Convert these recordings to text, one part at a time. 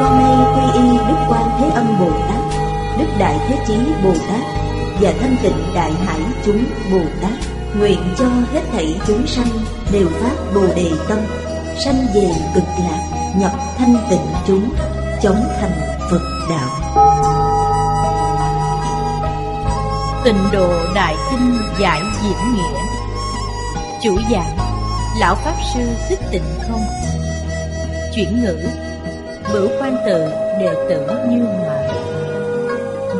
Con nay quy y Đức Quan Thế Âm Bồ Tát, Đức Đại Thế Chí Bồ Tát và Thanh Tịnh Đại Hải chúng Bồ Tát, nguyện cho hết thảy chúng sanh đều phát Bồ đề tâm, sanh về cực lạc, nhập thanh tịnh chúng, chống thành Phật đạo. Tịnh độ Đại Kinh Giải Diễn Nghĩa Chủ giảng Lão Pháp Sư Thích Tịnh Không Chuyển ngữ Bửu quan tự đệ tử Như Hòa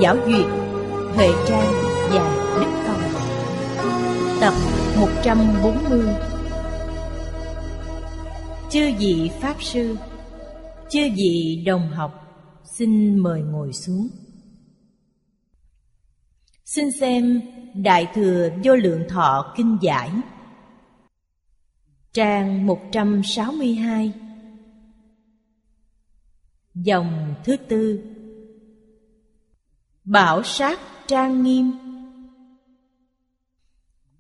Giáo duyệt, Huệ Trang và Đức Công Tập 140 Chư vị Pháp Sư, Chư vị đồng học, Xin mời ngồi xuống. Xin xem Đại Thừa Vô Lượng Thọ Kinh Giải. Trang 162 Dòng thứ tư. Bảo sát trang nghiêm.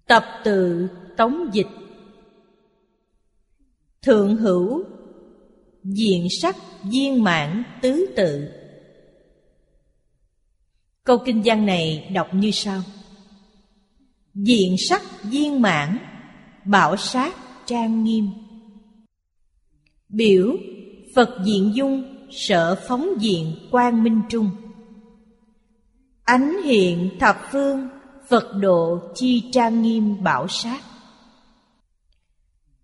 Tập tự tống dịch. Thượng hữu, Diện sắc viên mãn tứ tự. Câu kinh văn này đọc như sau. Diện sắc viên mãn, Bảo sát trang nghiêm. Biểu Phật diện dung Sở phóng diện quang minh trung. Ánh hiện thập phương, Phật độ chi trang nghiêm bảo sát.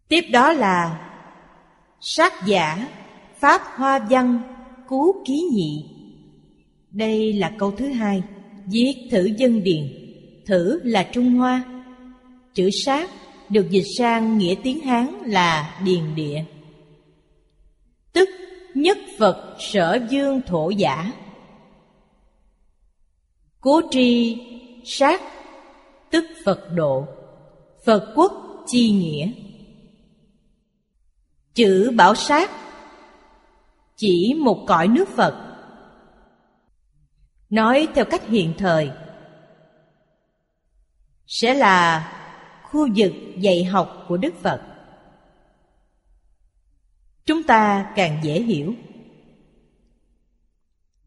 Tiếp đó là Sát giả, Pháp hoa văn, Cú ký nhị. Đây là câu thứ hai, Viết thử dân điền. Thử là Trung Hoa. Chữ sát được dịch sang nghĩa tiếng Hán là điền địa. Tức nhất Phật sở dương thổ giả. Cố tri sát tức Phật độ. Phật quốc chi nghĩa. Chữ bảo sát chỉ một cõi nước Phật. Nói theo cách hiện thời. Sẽ là khu vực dạy học của Đức Phật chúng ta càng dễ hiểu.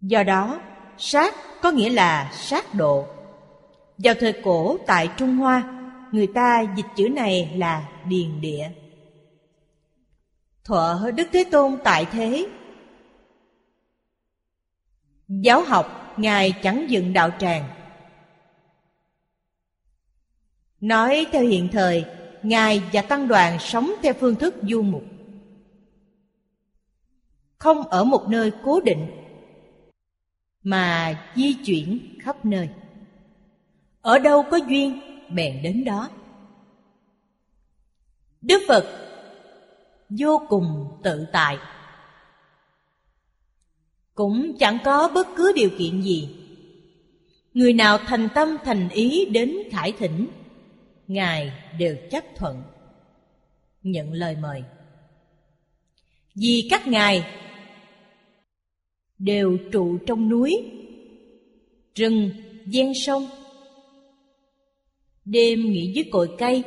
Do đó, sát có nghĩa là sát độ. Vào thời cổ tại trung hoa, người ta dịch chữ này là điền địa. Thuở đức thế tôn tại thế. Giáo học, ngài chẳng dựng đạo tràng. Nói theo hiện thời, ngài và tăng đoàn sống theo phương thức du mục không ở một nơi cố định, mà di chuyển khắp nơi. Ở đâu có duyên, bèn đến đó. Đức phật vô cùng tự tại. Cũng chẳng có bất cứ điều kiện gì. Người nào thành tâm thành ý đến khải thỉnh, ngài đều chấp thuận, nhận lời mời. Vì các ngài đều trụ trong núi. Rừng ven sông. Đêm nghỉ dưới cội cây.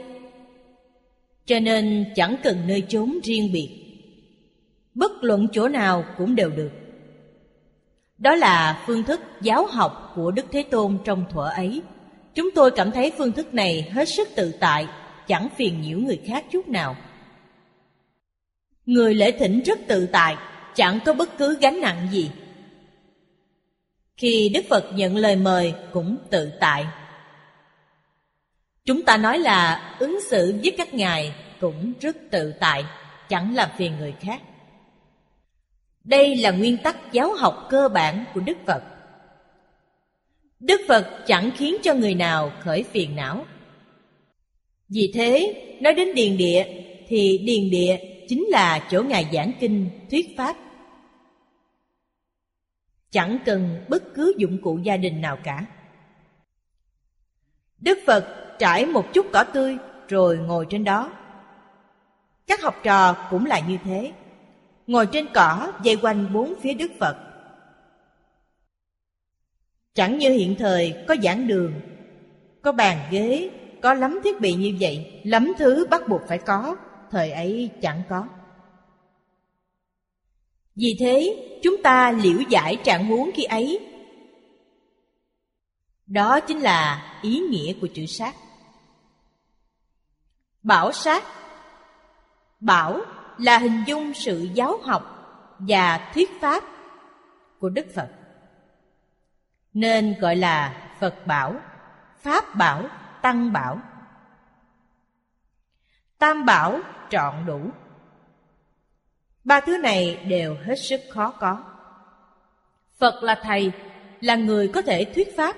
Cho nên chẳng cần nơi chốn riêng biệt. Bất luận chỗ nào cũng đều được. Đó là phương thức giáo học của đức thế tôn trong thuở ấy. Chúng tôi cảm thấy phương thức này hết sức tự tại, chẳng phiền nhiễu người khác chút nào. Người lễ thỉnh rất tự tại, chẳng có bất cứ gánh nặng gì khi Đức Phật nhận lời mời cũng tự tại. Chúng ta nói là ứng xử với các ngài cũng rất tự tại, chẳng làm phiền người khác. Đây là nguyên tắc giáo học cơ bản của Đức Phật. Đức Phật chẳng khiến cho người nào khởi phiền não. Vì thế, nói đến điền địa thì điền địa chính là chỗ ngài giảng kinh thuyết pháp chẳng cần bất cứ dụng cụ gia đình nào cả. Đức Phật trải một chút cỏ tươi rồi ngồi trên đó. Các học trò cũng là như thế, ngồi trên cỏ dây quanh bốn phía Đức Phật. Chẳng như hiện thời có giảng đường, có bàn ghế, có lắm thiết bị như vậy, lắm thứ bắt buộc phải có, thời ấy chẳng có. Vì thế, chúng ta liễu giải trạng huống khi ấy. Đó chính là ý nghĩa của chữ sát. Bảo sát Bảo là hình dung sự giáo học và thuyết pháp của Đức Phật. Nên gọi là Phật bảo, Pháp bảo, Tăng bảo. Tam bảo trọn đủ. Ba thứ này đều hết sức khó có. Phật là thầy, là người có thể thuyết pháp.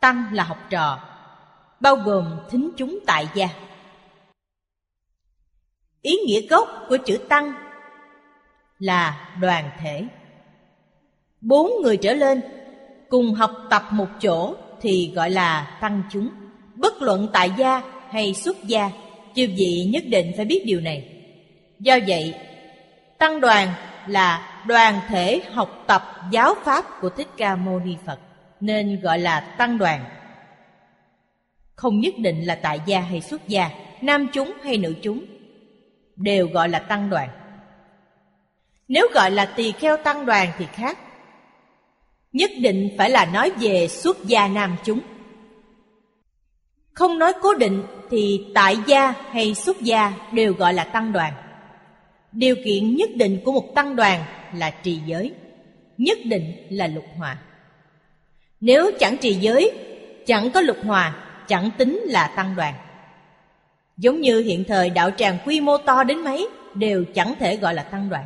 Tăng là học trò, bao gồm thính chúng tại gia. Ý nghĩa gốc của chữ tăng là đoàn thể. Bốn người trở lên cùng học tập một chỗ thì gọi là tăng chúng. Bất luận tại gia hay xuất gia, chư vị nhất định phải biết điều này. Do vậy, tăng đoàn là đoàn thể học tập giáo pháp của Thích Ca Mâu Ni Phật, nên gọi là tăng đoàn. Không nhất định là tại gia hay xuất gia, nam chúng hay nữ chúng, đều gọi là tăng đoàn. Nếu gọi là tỳ kheo tăng đoàn thì khác. Nhất định phải là nói về xuất gia nam chúng. Không nói cố định thì tại gia hay xuất gia đều gọi là tăng đoàn. Điều kiện nhất định của một tăng đoàn là trì giới, nhất định là lục hòa. Nếu chẳng trì giới, chẳng có lục hòa, chẳng tính là tăng đoàn. Giống như hiện thời đạo tràng quy mô to đến mấy đều chẳng thể gọi là tăng đoàn.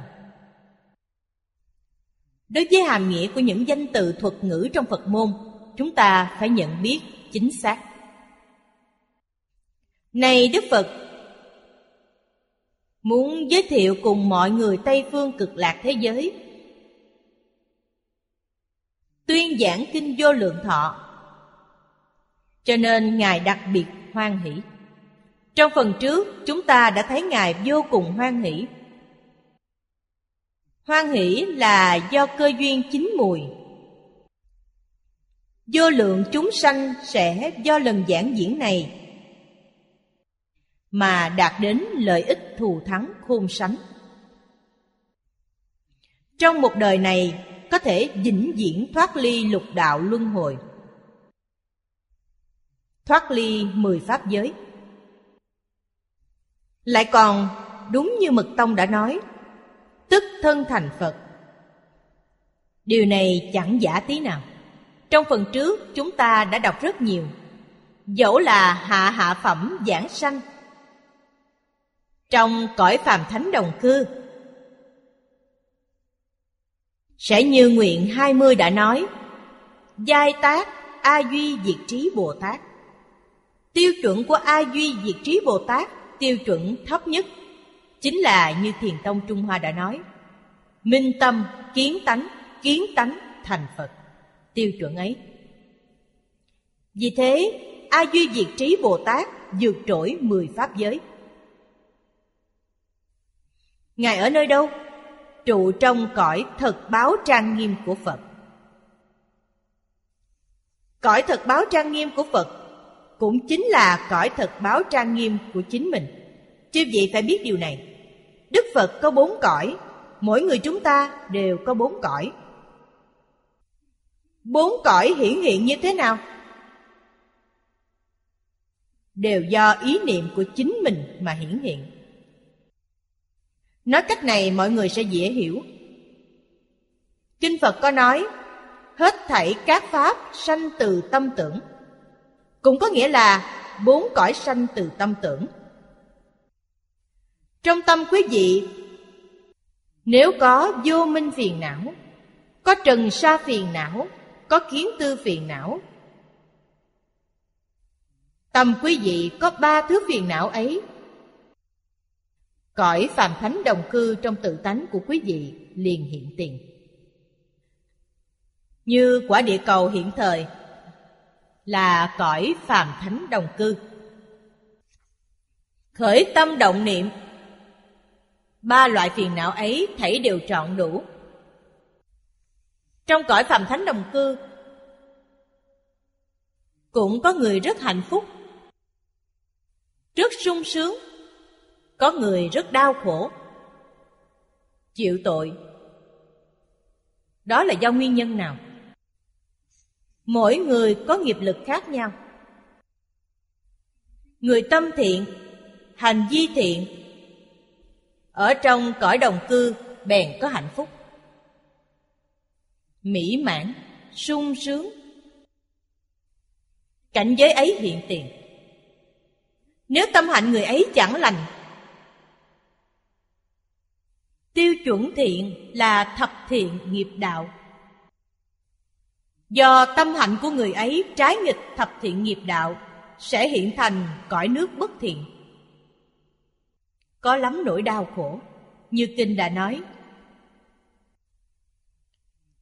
Đối với hàm nghĩa của những danh từ thuật ngữ trong Phật môn, chúng ta phải nhận biết chính xác. Này Đức Phật, muốn giới thiệu cùng mọi người Tây phương cực lạc thế giới. Tuyên giảng kinh vô lượng thọ, cho nên Ngài đặc biệt hoan hỷ. Trong phần trước, chúng ta đã thấy Ngài vô cùng hoan hỷ. Hoan hỷ là do cơ duyên chín mùi. Vô lượng chúng sanh sẽ do lần giảng diễn này mà đạt đến lợi ích thù thắng khôn sánh. Trong một đời này có thể vĩnh viễn thoát ly lục đạo luân hồi. Thoát ly mười pháp giới. Lại còn đúng như Mật Tông đã nói, tức thân thành Phật. Điều này chẳng giả tí nào. Trong phần trước chúng ta đã đọc rất nhiều. Dẫu là hạ hạ phẩm giảng sanh trong cõi phàm thánh đồng cư. Sẽ như nguyện 20 đã nói, giai tác A Duy Diệt Trí Bồ Tát. Tiêu chuẩn của A Duy Diệt Trí Bồ Tát, tiêu chuẩn thấp nhất, chính là như Thiền Tông Trung Hoa đã nói, minh tâm, kiến tánh, kiến tánh thành Phật. Tiêu chuẩn ấy. Vì thế, A Duy Diệt Trí Bồ Tát vượt trỗi mười pháp giới. Ngài ở nơi đâu? Trụ trong cõi thật báo trang nghiêm của Phật. Cõi thật báo trang nghiêm của Phật cũng chính là cõi thật báo trang nghiêm của chính mình. Chứ vậy phải biết điều này. Đức Phật có bốn cõi, mỗi người chúng ta đều có bốn cõi. Bốn cõi hiển hiện như thế nào? Đều do ý niệm của chính mình mà hiển hiện. Nói cách này mọi người sẽ dễ hiểu. Kinh Phật có nói, hết thảy các pháp sanh từ tâm tưởng. Cũng có nghĩa là bốn cõi sanh từ tâm tưởng. Trong tâm quý vị, nếu có vô minh phiền não, có trần sa phiền não, có kiến tư phiền não, Tâm quý vị có ba thứ phiền não ấy Cõi phàm thánh đồng cư trong tự tánh của quý vị liền hiện tiền. Như quả địa cầu hiện thời, là cõi phàm thánh đồng cư. Khởi tâm động niệm, Ba loại phiền não ấy thảy đều trọn đủ Trong cõi phàm thánh đồng cư, Cũng có người rất hạnh phúc Rất sung sướng có người rất đau khổ. Chịu tội. Đó là do nguyên nhân nào? Mỗi người có nghiệp lực khác nhau. Người tâm thiện, Hành vi thiện. Ở trong cõi đồng cư, Bèn có hạnh phúc. Mỹ mãn, sung sướng. Cảnh giới ấy hiện tiền. Nếu tâm hạnh người ấy chẳng lành Tiêu chuẩn thiện là thập thiện nghiệp đạo. Do tâm hạnh của người ấy trái nghịch thập thiện nghiệp đạo, Sẽ hiện thành cõi nước bất thiện. Có lắm nỗi đau khổ, Như Kinh đã nói.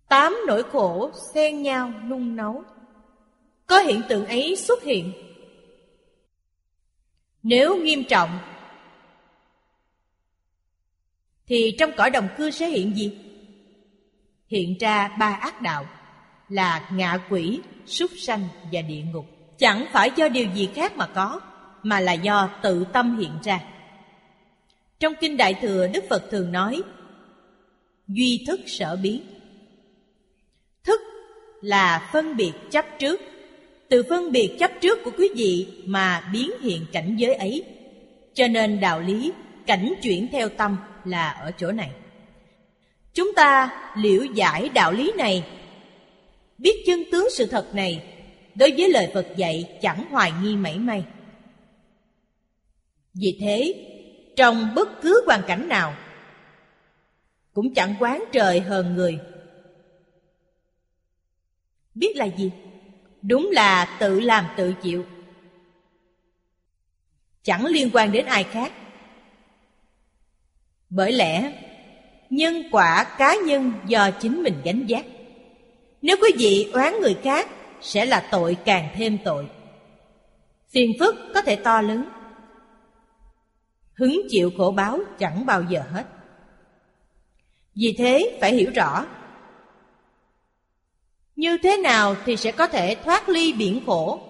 Tám nỗi khổ xen nhau nung nấu. Có hiện tượng ấy xuất hiện. Nếu nghiêm trọng thì trong cõi đồng cư sẽ hiện gì? Hiện ra ba ác đạo là ngạ quỷ, súc sanh và địa ngục. Chẳng phải do điều gì khác mà có, mà là do tự tâm hiện ra. Trong Kinh Đại Thừa, Đức Phật thường nói, Duy thức sở biến. Thức là phân biệt chấp trước. Từ phân biệt chấp trước của quý vị mà biến hiện cảnh giới ấy. Cho nên đạo lý cảnh chuyển theo tâm là ở chỗ này. Chúng ta liễu giải đạo lý này. Biết chân tướng sự thật này, Đối với lời Phật dạy chẳng hoài nghi mảy may. Vì thế, Trong bất cứ hoàn cảnh nào, Cũng chẳng quán trời hờn người. Biết là gì? Đúng là tự làm tự chịu. Chẳng liên quan đến ai khác. Bởi lẽ Nhân quả cá nhân do chính mình gánh vác. Nếu quý vị oán người khác Sẽ là tội càng thêm tội. Phiền phức có thể to lớn. Hứng chịu khổ báo chẳng bao giờ hết. Vì thế phải hiểu rõ Như thế nào thì sẽ có thể thoát ly biển khổ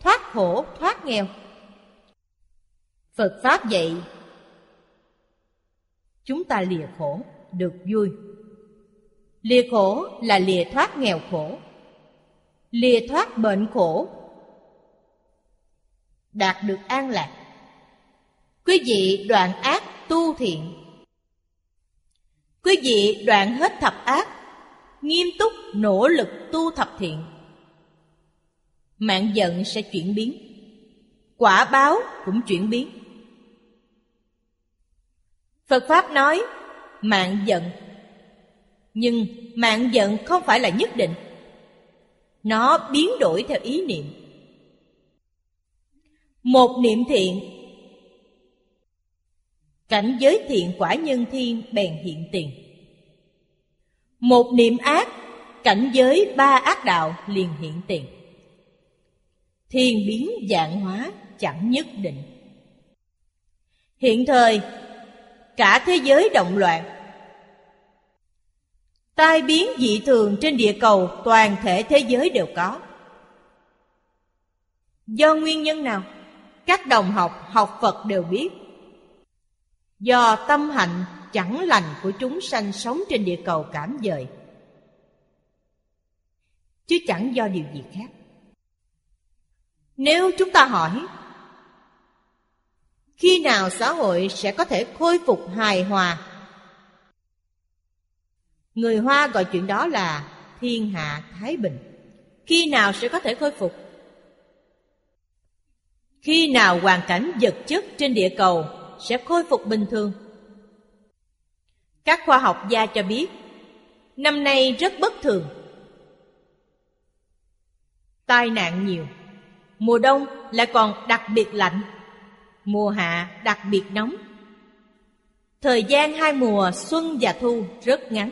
Thoát khổ, thoát nghèo. Phật Pháp dạy Chúng ta lìa khổ, được vui. Lìa khổ là lìa thoát nghèo khổ. Lìa thoát bệnh khổ. Đạt được an lạc. Quý vị đoạn ác tu thiện. Quý vị đoạn hết thập ác Nghiêm túc nỗ lực tu thập thiện. Mạng giận sẽ chuyển biến. Quả báo cũng chuyển biến. Phật Pháp nói, Mạng giận. Nhưng mạng giận không phải là nhất định. Nó biến đổi theo ý niệm. Một niệm thiện. Cảnh giới thiện quả nhân thiên bèn hiện tiền. Một niệm ác, Cảnh giới ba ác đạo liền hiện tiền. Thiên biến dạng hóa chẳng nhất định. Hiện thời Cả thế giới động loạn Tai biến dị thường trên địa cầu, toàn thể thế giới đều có. Do nguyên nhân nào? Các đồng học học Phật đều biết. Do tâm hạnh chẳng lành của chúng sanh sống trên địa cầu cảm dời. Chứ chẳng do điều gì khác. Nếu chúng ta hỏi khi nào xã hội sẽ có thể khôi phục hài hòa Người Hoa gọi chuyện đó là thiên hạ thái bình. Khi nào sẽ có thể khôi phục? Khi nào hoàn cảnh vật chất trên địa cầu sẽ khôi phục bình thường? Các khoa học gia cho biết, năm nay rất bất thường. Tai nạn nhiều, mùa đông lại còn đặc biệt lạnh, mùa hạ đặc biệt nóng. Thời gian hai mùa xuân và thu rất ngắn.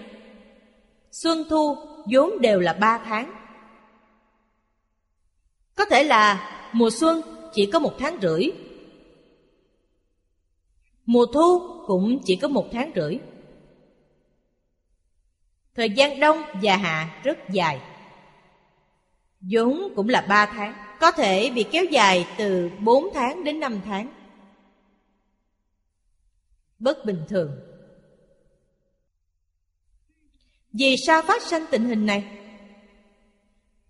Xuân thu vốn đều là ba tháng. Có thể là mùa xuân chỉ có một tháng rưỡi. Mùa thu cũng chỉ có một tháng rưỡi. Thời gian đông và hạ rất dài. vốn cũng là ba tháng, có thể bị kéo dài từ bốn tháng đến năm tháng. Bất bình thường. Vì sao phát sinh tình hình này?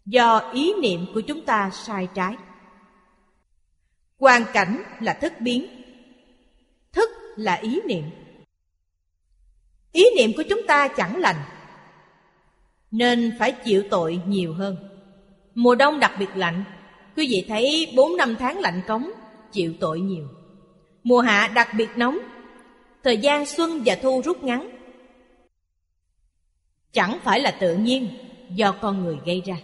Do ý niệm của chúng ta sai trái. Hoàn cảnh là thức biến. Thức là ý niệm. Ý niệm của chúng ta chẳng lành nên phải chịu tội nhiều hơn. Mùa đông đặc biệt lạnh, quý vị thấy 4 năm tháng lạnh cống, chịu tội nhiều. Mùa hạ đặc biệt nóng, thời gian xuân và thu rút ngắn. Chẳng phải là tự nhiên do con người gây ra.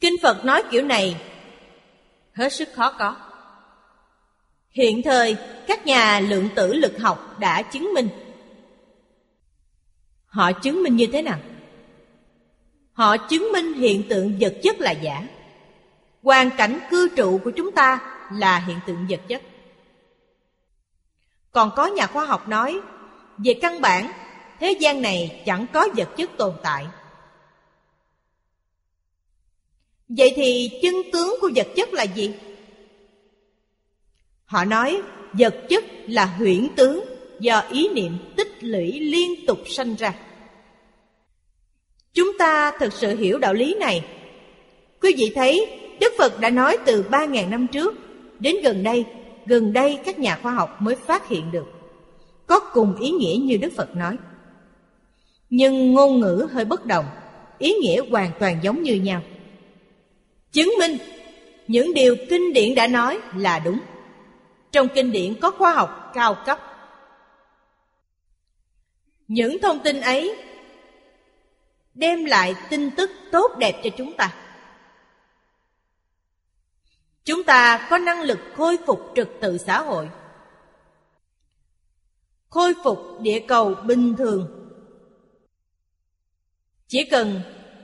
Kinh Phật nói kiểu này hết sức khó có. Hiện thời, các nhà lượng tử lực học đã chứng minh Họ chứng minh như thế nào? Họ chứng minh hiện tượng vật chất là giả. Hoàn cảnh cư trụ của chúng ta là hiện tượng vật chất. Còn có nhà khoa học nói, về căn bản, thế gian này chẳng có vật chất tồn tại. Vậy thì chân tướng của vật chất là gì? Họ nói vật chất là huyễn tướng do ý niệm tích lũy liên tục sanh ra. Chúng ta thực sự hiểu đạo lý này. Quý vị thấy Đức Phật đã nói từ 3.000 năm trước Đến gần đây, gần đây các nhà khoa học mới phát hiện được, Có cùng ý nghĩa như Đức Phật nói. Nhưng ngôn ngữ hơi bất đồng, Ý nghĩa hoàn toàn giống như nhau. Chứng minh những điều kinh điển đã nói là đúng. Trong kinh điển có khoa học cao cấp. Những thông tin ấy đem lại tin tức tốt đẹp cho chúng ta chúng ta có năng lực khôi phục trật tự xã hội. Khôi phục địa cầu bình thường. Chỉ cần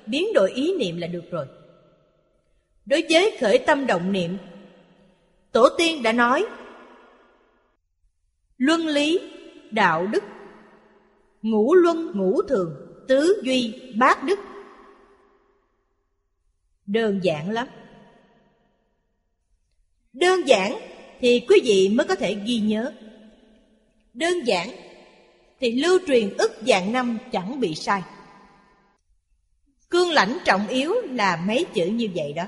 biến đổi ý niệm là được rồi. Đối với khởi tâm động niệm, tổ tiên đã nói, luân lý, đạo đức, ngũ luân, ngũ thường, tứ duy, bát đức. Đơn giản lắm đơn giản thì quý vị mới có thể ghi nhớ. Đơn giản thì lưu truyền ức dạng năm chẳng bị sai. Cương lãnh trọng yếu là mấy chữ như vậy đó.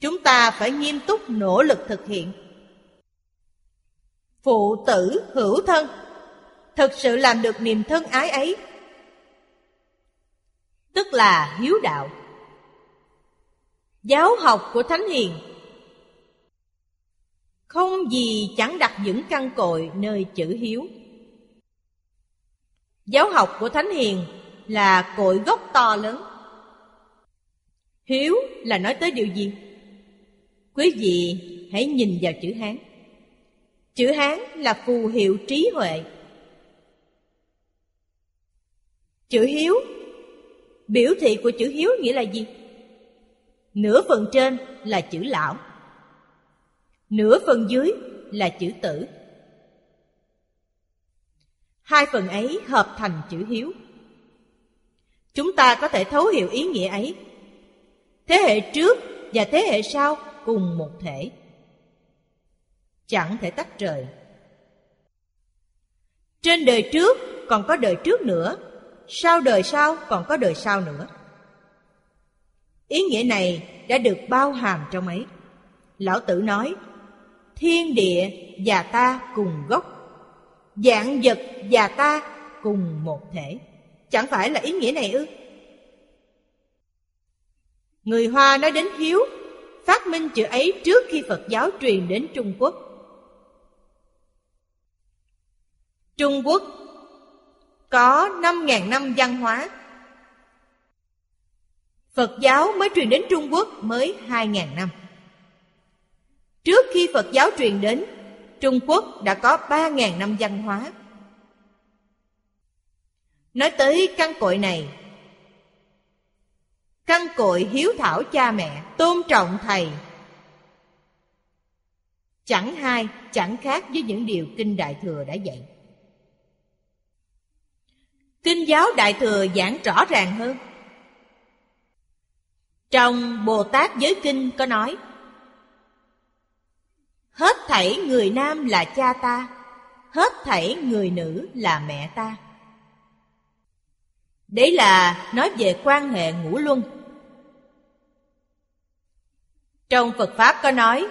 Chúng ta phải nghiêm túc nỗ lực thực hiện. Phụ tử hữu thân, thực sự làm được niềm thân ái ấy. Tức là hiếu đạo giáo học của thánh hiền. Không gì chẳng đặt những căn cội nơi chữ hiếu. Giáo học của thánh hiền là cội gốc to lớn. Hiếu là nói tới điều gì? Quý vị hãy nhìn vào chữ hán. Chữ hán là phù hiệu trí huệ. Chữ hiếu, Biểu thị của chữ hiếu nghĩa là gì? Nửa phần trên là chữ lão. Nửa phần dưới là chữ tử. Hai phần ấy hợp thành chữ hiếu. Chúng ta có thể thấu hiểu ý nghĩa ấy. Thế hệ trước và thế hệ sau cùng một thể. Chẳng thể tách rời. Trên đời trước còn có đời trước nữa. Sau đời sau còn có đời sau nữa. Ý nghĩa này đã được bao hàm trong ấy. Lão Tử nói, thiên địa và ta cùng gốc, dạng vật và ta cùng một thể. Chẳng phải là ý nghĩa này ư? Người Hoa nói đến hiếu, phát minh chữ ấy trước khi Phật giáo truyền đến Trung Quốc. Trung Quốc có 5.000 năm văn hóa. Phật giáo mới truyền đến Trung Quốc mới 2.000 năm. Trước khi Phật giáo truyền đến, Trung Quốc đã có 3.000 năm văn hóa. Nói tới căn cội này Căn cội hiếu thảo cha mẹ Tôn trọng thầy Chẳng hai chẳng khác với những điều Kinh Đại Thừa đã dạy Kinh giáo Đại Thừa giảng rõ ràng hơn trong Bồ Tát Giới Kinh có nói Hết thảy người nam là cha ta Hết thảy người nữ là mẹ ta. Đấy là nói về quan hệ ngũ luân. Trong Phật Pháp có nói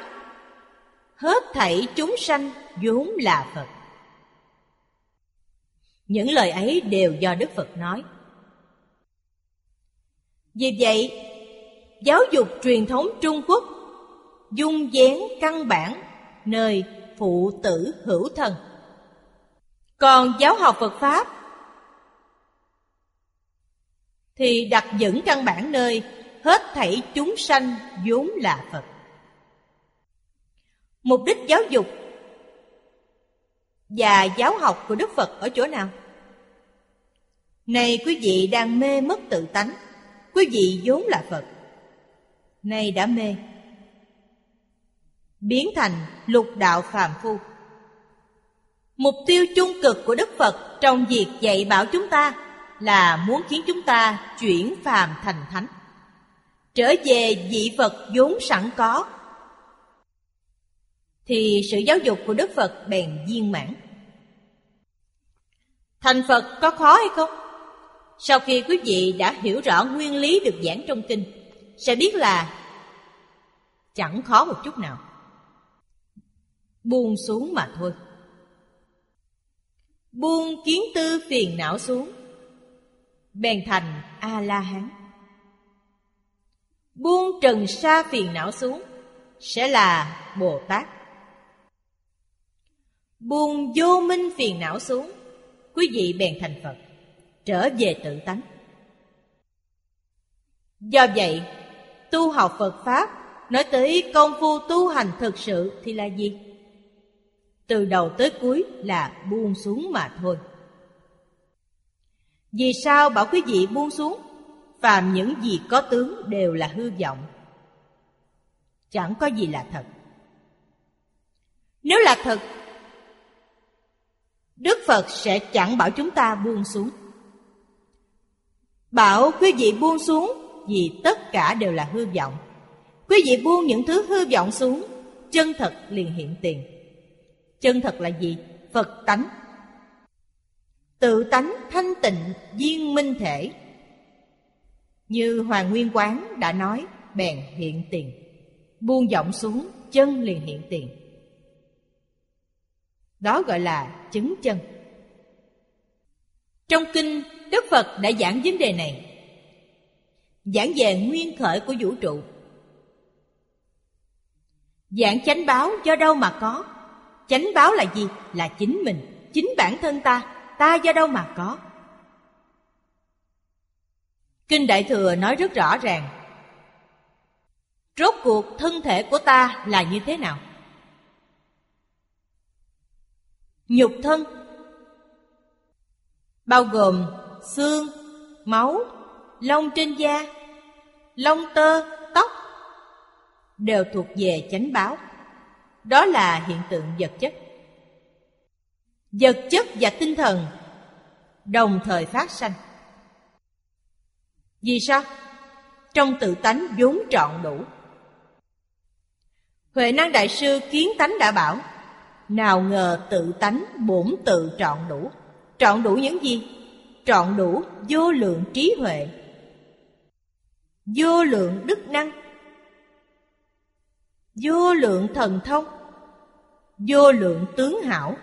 Hết thảy chúng sanh vốn là Phật. Những lời ấy đều do Đức Phật nói. Vì vậy, giáo dục truyền thống Trung Quốc, Dung dén căn bản nơi phụ tử hữu thần. Còn giáo học Phật Pháp Thì đặt dẫn căn bản nơi hết thảy chúng sanh vốn là Phật. Mục đích giáo dục và giáo học của Đức Phật ở chỗ nào? Này quý vị đang mê mất tự tánh, Quý vị vốn là Phật. Nay đã mê Biến thành lục đạo phàm phu Mục tiêu chung cực của Đức Phật Trong việc dạy bảo chúng ta Là muốn khiến chúng ta chuyển phàm thành thánh Trở về vị Phật vốn sẵn có thì sự giáo dục của Đức Phật bèn viên mãn. Thành Phật có khó hay không? Sau khi quý vị đã hiểu rõ nguyên lý được giảng trong kinh, sẽ biết là chẳng khó một chút nào. Buông xuống mà thôi. Buông kiến tư phiền não xuống, bèn thành A-la-hán. Buông trần sa phiền não xuống, sẽ là Bồ Tát. Buông vô minh phiền não xuống Quý vị bèn thành Phật Trở về tự tánh Do vậy Tu học Phật Pháp Nói tới công phu tu hành thực sự Thì là gì? Từ đầu tới cuối là buông xuống mà thôi. Vì sao bảo quý vị buông xuống? Phàm những gì có tướng đều là hư vọng. Chẳng có gì là thật. Nếu là thật, Đức Phật sẽ chẳng bảo chúng ta buông xuống. Bảo quý vị buông xuống Vì tất cả đều là hư vọng. Quý vị buông những thứ hư vọng xuống Chân thật liền hiện tiền Chân thật là gì? Phật tánh Tự tánh thanh tịnh viên minh thể Như Hoàng Nguyên Quán đã nói Bèn hiện tiền Buông vọng xuống chân liền hiện tiền đó gọi là chứng chân. Trong kinh, Đức Phật đã giảng vấn đề này. Giảng về nguyên khởi của vũ trụ. Giảng chánh báo do đâu mà có? Chánh báo là gì? Là chính mình, chính bản thân ta, ta do đâu mà có? Kinh Đại Thừa nói rất rõ ràng Rốt cuộc thân thể của ta là như thế nào? Nhục thân Bao gồm xương, máu, lông trên da, lông tơ, Đều thuộc về chánh báo. Đó là hiện tượng vật chất. Vật chất và tinh thần Đồng thời phát sanh. Vì sao? Trong tự tánh vốn trọn đủ. Huệ năng đại sư kiến tánh đã bảo, nào ngờ tự tánh bổn tự trọn đủ. Trọn đủ những gì? Trọn đủ vô lượng trí huệ, Vô lượng đức năng. Vô lượng thần thông. Vô lượng tướng hảo.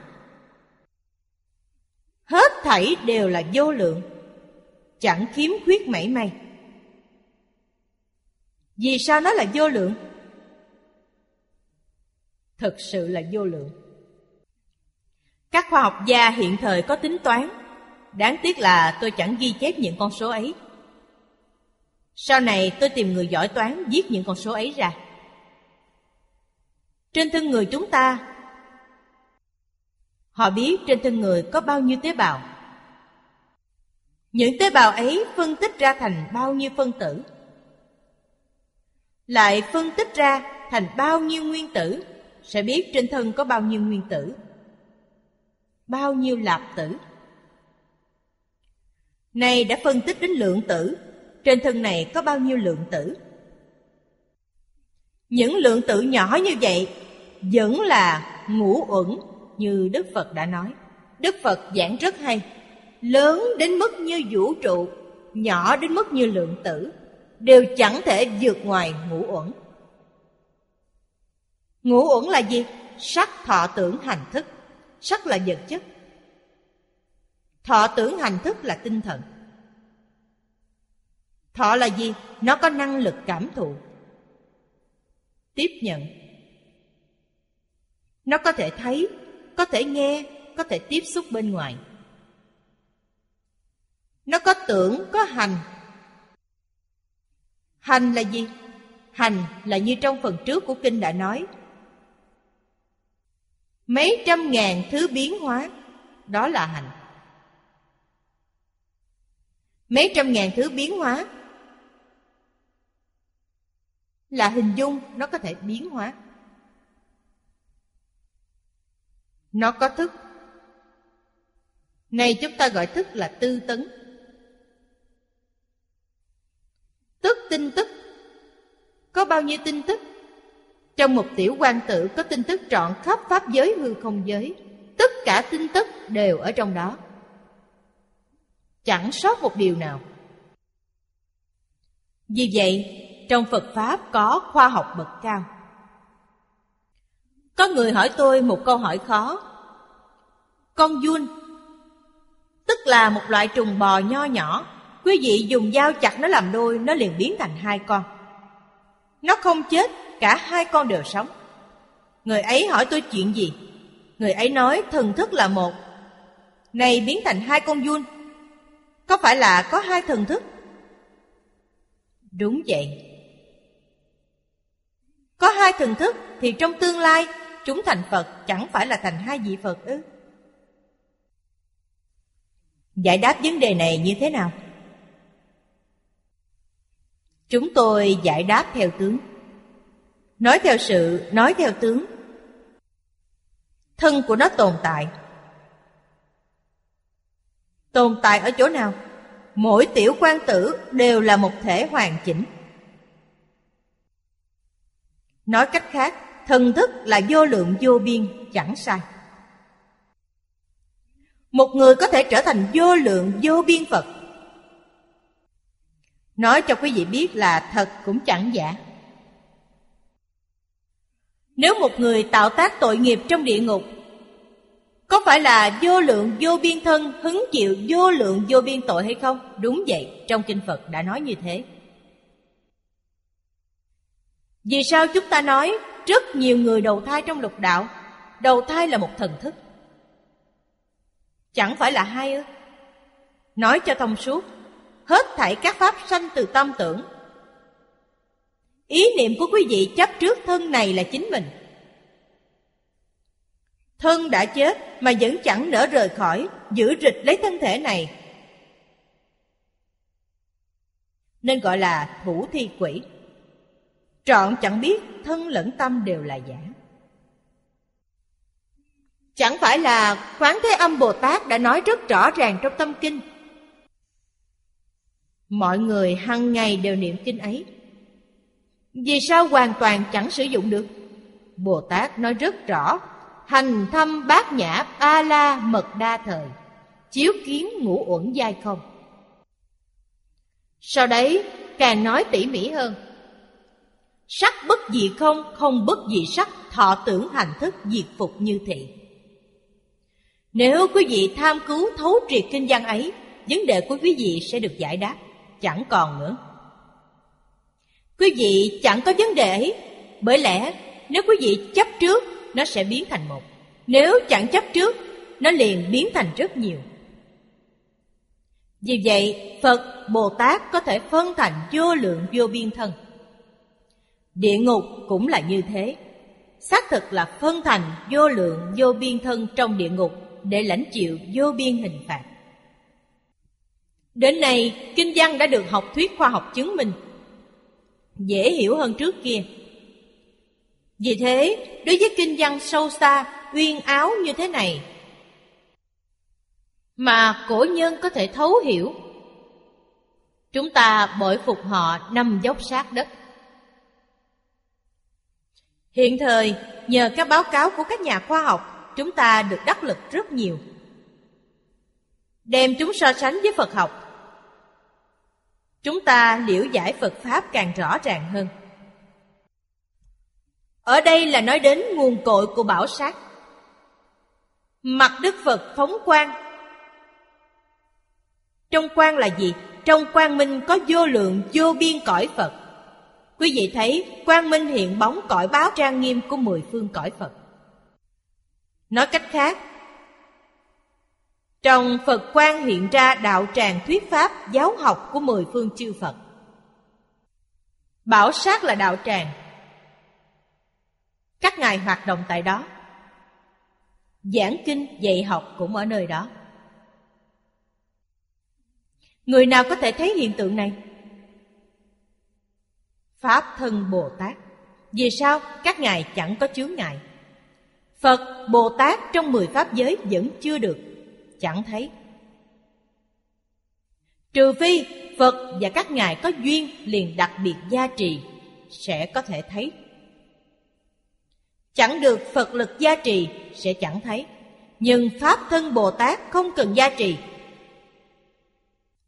Hết thảy đều là vô lượng. Chẳng khiếm khuyết mảy may. Vì sao nó là vô lượng? Thực sự là vô lượng. Các khoa học gia hiện thời có tính toán. Đáng tiếc là tôi chẳng ghi chép những con số ấy. Sau này tôi tìm người giỏi toán viết những con số ấy ra. Trên thân người chúng ta Họ biết trên thân người có bao nhiêu tế bào Những tế bào ấy phân tích ra thành bao nhiêu phân tử? Lại phân tích ra thành bao nhiêu nguyên tử? Sẽ biết trên thân có bao nhiêu nguyên tử? Bao nhiêu lạp tử? Này đã phân tích đến lượng tử, Trên thân này có bao nhiêu lượng tử? Những lượng tử nhỏ như vậy vẫn là ngũ uẩn, Như Đức Phật đã nói. Đức Phật giảng rất hay. Lớn đến mức như vũ trụ, Nhỏ đến mức như lượng tử, Đều chẳng thể vượt ngoài ngũ uẩn. Ngũ uẩn là gì? Sắc thọ tưởng hành thức. Sắc là vật chất. Thọ tưởng hành thức là tinh thần. Thọ là gì? Nó có năng lực cảm thụ. Tiếp nhận. Nó có thể thấy, có thể nghe, có thể tiếp xúc bên ngoài. Nó có tưởng, có hành. Hành là gì? Hành là như trong phần trước của kinh đã nói. Mấy trăm ngàn thứ biến hóa Đó là hành. Mấy trăm ngàn thứ biến hóa Là hình dung nó có thể biến hóa. Nó có thức. Này chúng ta gọi thức là tư tấn. Tức tinh tức Có bao nhiêu tinh tức Trong một tiểu quan tử có tinh tức trọn khắp pháp giới hư không giới. Tất cả tinh tức đều ở trong đó. Chẳng sót một điều nào. Vì vậy, trong Phật Pháp có khoa học bậc cao. Có người hỏi tôi một câu hỏi khó. Con giun Tức là một loại trùng bò nho nhỏ. Quý vị dùng dao chặt nó làm đôi, Nó liền biến thành hai con. Nó không chết, Cả hai con đều sống. Người ấy hỏi tôi chuyện gì? Người ấy nói, thần thức là một. Này, biến thành hai con giun Có phải là có hai thần thức? Đúng vậy. Có hai thần thức Thì trong tương lai Chúng thành Phật chẳng phải là thành hai vị Phật ư? Giải đáp vấn đề này như thế nào? Chúng tôi giải đáp theo tướng. Nói theo sự, nói theo tướng. Thân của nó tồn tại. Tồn tại ở chỗ nào? Mỗi tiểu quan tử đều là một thể hoàn chỉnh. Nói cách khác, thần thức là vô lượng vô biên, chẳng sai. Một người có thể trở thành vô lượng vô biên Phật. Nói cho quý vị biết là thật cũng chẳng giả. Nếu một người tạo tác tội nghiệp trong địa ngục Có phải là vô lượng vô biên thân hứng chịu vô lượng vô biên tội hay không? Đúng vậy, trong Kinh Phật đã nói như thế. Vì sao chúng ta nói rất nhiều người đầu thai trong lục đạo. Đầu thai là một thần thức. Chẳng phải là hai ư? Nói cho thông suốt, Hết thảy các pháp sanh từ tâm tưởng. Ý niệm của quý vị chấp trước thân này là chính mình. Thân đã chết mà vẫn chẳng nỡ rời khỏi, Giữ rịch lấy thân thể này. Nên gọi là thủ thi quỷ. Trọn chẳng biết thân lẫn tâm đều là giả. Chẳng phải là Quán Thế Âm Bồ Tát đã nói rất rõ ràng trong tâm kinh. Mọi người hằng ngày đều niệm kinh ấy. Vì sao hoàn toàn chẳng sử dụng được? Bồ Tát nói rất rõ Hành thâm bát nhã A-la mật đa thời Chiếu kiến ngũ uẩn giai không. Sau đấy càng nói tỉ mỉ hơn Sắc bất dị không, không bất dị sắc Thọ tưởng hành thức diệt phục như thị. Nếu quý vị tham cứu thấu triệt kinh văn ấy Vấn đề của quý vị sẽ được giải đáp Chẳng còn nữa. Quý vị chẳng có vấn đề ấy Bởi lẽ nếu quý vị chấp trước Nó sẽ biến thành một. Nếu chẳng chấp trước Nó liền biến thành rất nhiều. Vì vậy Phật, Bồ Tát có thể phân thành vô lượng vô biên thân. Địa ngục cũng là như thế Xác thực là phân thành vô lượng vô biên thân trong địa ngục Để lãnh chịu vô biên hình phạt Đến nay, kinh văn đã được học thuyết khoa học chứng minh. Dễ hiểu hơn trước kia. Vì thế, đối với kinh văn sâu xa, uyên áo như thế này, mà cổ nhân có thể thấu hiểu, chúng ta bội phục họ nằm dốc sát đất. Hiện thời, nhờ các báo cáo của các nhà khoa học, chúng ta được đắc lực rất nhiều. Đem chúng so sánh với Phật học, chúng ta liễu giải Phật Pháp càng rõ ràng hơn. Ở đây là nói đến nguồn cội của bảo sát. Mặt Đức Phật phóng quang. Trong quang là gì? Trong quang minh có vô lượng vô biên cõi Phật. Quý vị thấy quang minh hiện bóng cõi báo trang nghiêm của mười phương cõi Phật. Nói cách khác, trong Phật quang hiện ra đạo tràng thuyết pháp giáo học của mười phương chư Phật. Bảo sát là đạo tràng. Các ngài hoạt động tại đó. Giảng kinh, dạy học cũng ở nơi đó. Người nào có thể thấy hiện tượng này? Pháp thân Bồ Tát. Vì sao các ngài chẳng có chướng ngại? Phật, Bồ Tát trong mười pháp giới vẫn chưa được, chẳng thấy. Trừ phi Phật và các ngài có duyên liền đặc biệt gia trì, sẽ có thể thấy. Chẳng được Phật lực gia trì sẽ chẳng thấy. Nhưng Pháp thân Bồ Tát không cần gia trì.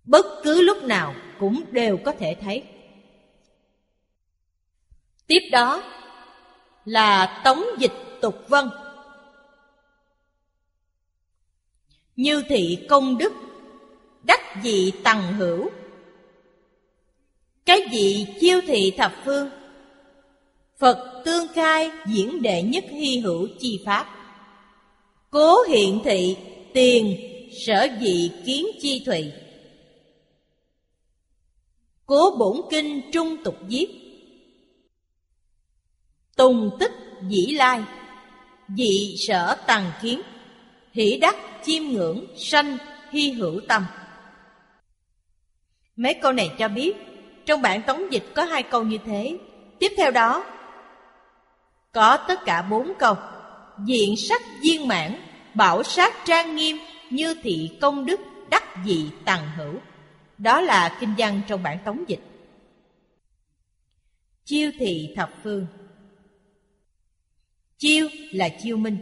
Bất cứ lúc nào cũng đều có thể thấy. Tiếp đó là tống dịch tục vân. Như thị công đức, đắc dị tằng hữu. Cái gì chiêu thị thập phương? Phật tương khai diễn đệ nhất hy hữu chi pháp. Cố hiện thị tiền sở dị kiến chi thụy. Cố bổn kinh trung tục viết Tùng tích dĩ lai. Dị sở tàng kiến. Hỷ đắc chiêm ngưỡng sanh hy hữu tâm. Mấy câu này cho biết, Trong bản tống dịch có hai câu như thế. Tiếp theo đó, Có tất cả bốn câu. Diện sắc viên mãn, Bảo sát trang nghiêm, Như thị công đức đắc dị tàng hữu. Đó là kinh văn trong bản tống dịch. Chiêu thị thập phương. Chiêu là chiêu minh.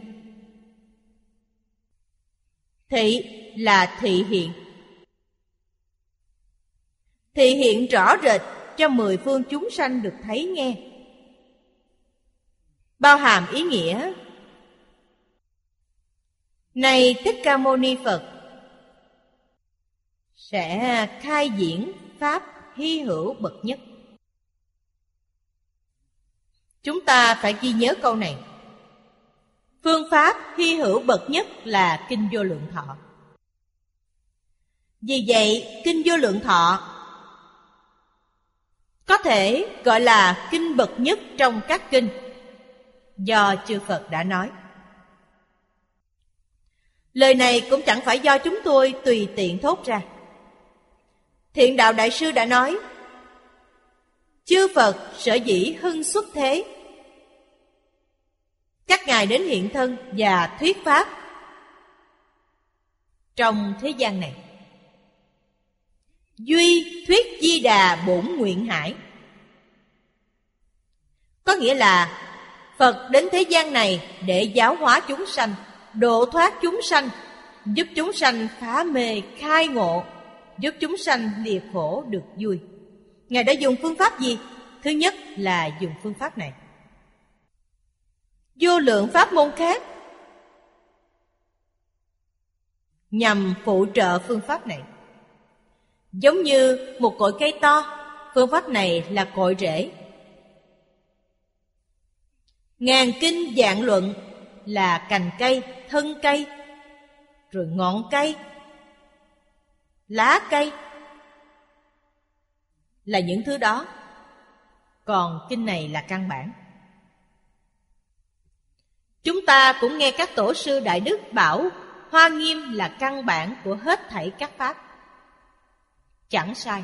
Thị là thị hiện. Thị hiện rõ rệt cho mười phương chúng sanh được thấy nghe. Bao hàm ý nghĩa. Này Thích Ca Mâu Ni Phật, Sẽ khai diễn Pháp hy hữu bậc nhất. Chúng ta phải ghi nhớ câu này. Phương pháp hy hữu bậc nhất là Kinh Vô Lượng Thọ. Vì vậy, Kinh Vô Lượng Thọ có thể gọi là kinh bậc nhất trong các kinh do chư Phật đã nói. Lời này cũng chẳng phải do chúng tôi tùy tiện thốt ra. Thiện đạo đại sư đã nói, chư Phật sở dĩ hưng xuất thế các ngài đến hiện thân và thuyết pháp. Trong thế gian này, duy thuyết di đà bổn nguyện hải. Có nghĩa là phật đến thế gian này để giáo hóa chúng sanh, độ thoát chúng sanh, giúp chúng sanh phá mê khai ngộ, giúp chúng sanh lìa khổ được vui. Ngài đã dùng phương pháp gì? Thứ nhất là dùng phương pháp này vô lượng pháp môn khác. Nhằm phụ trợ phương pháp này. Giống như một cội cây to, phương pháp này là cội rễ. Ngàn kinh dạng luận là cành cây, thân cây, rồi ngọn cây, lá cây là những thứ đó. Còn kinh này là căn bản. Chúng ta cũng nghe các tổ sư Đại Đức bảo, Hoa nghiêm là căn bản của hết thảy các pháp. Chẳng sai.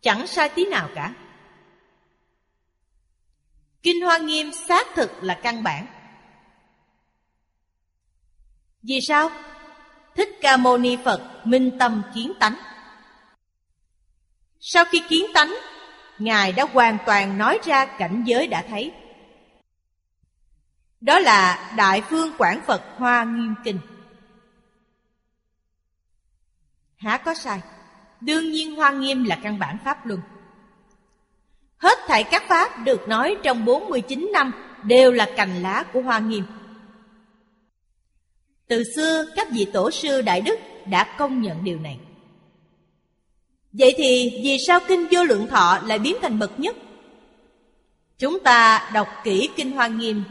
Chẳng sai tí nào cả. Kinh Hoa Nghiêm xác thực là căn bản. Vì sao? Thích Ca Mâu Ni Phật minh tâm kiến tánh. Sau khi kiến tánh, Ngài đã hoàn toàn nói ra cảnh giới đã thấy. Đó là Đại Phương Quảng Phật Hoa Nghiêm Kinh Há có sai. Đương nhiên Hoa Nghiêm là căn bản Pháp Luân. Hết thảy các Pháp được nói trong 49 năm Đều là cành lá của Hoa Nghiêm. Từ xưa, các vị tổ sư Đại Đức đã công nhận điều này. Vậy thì vì sao Kinh Vô Lượng Thọ lại biến thành bậc nhất? Chúng ta đọc kỹ Kinh Hoa Nghiêm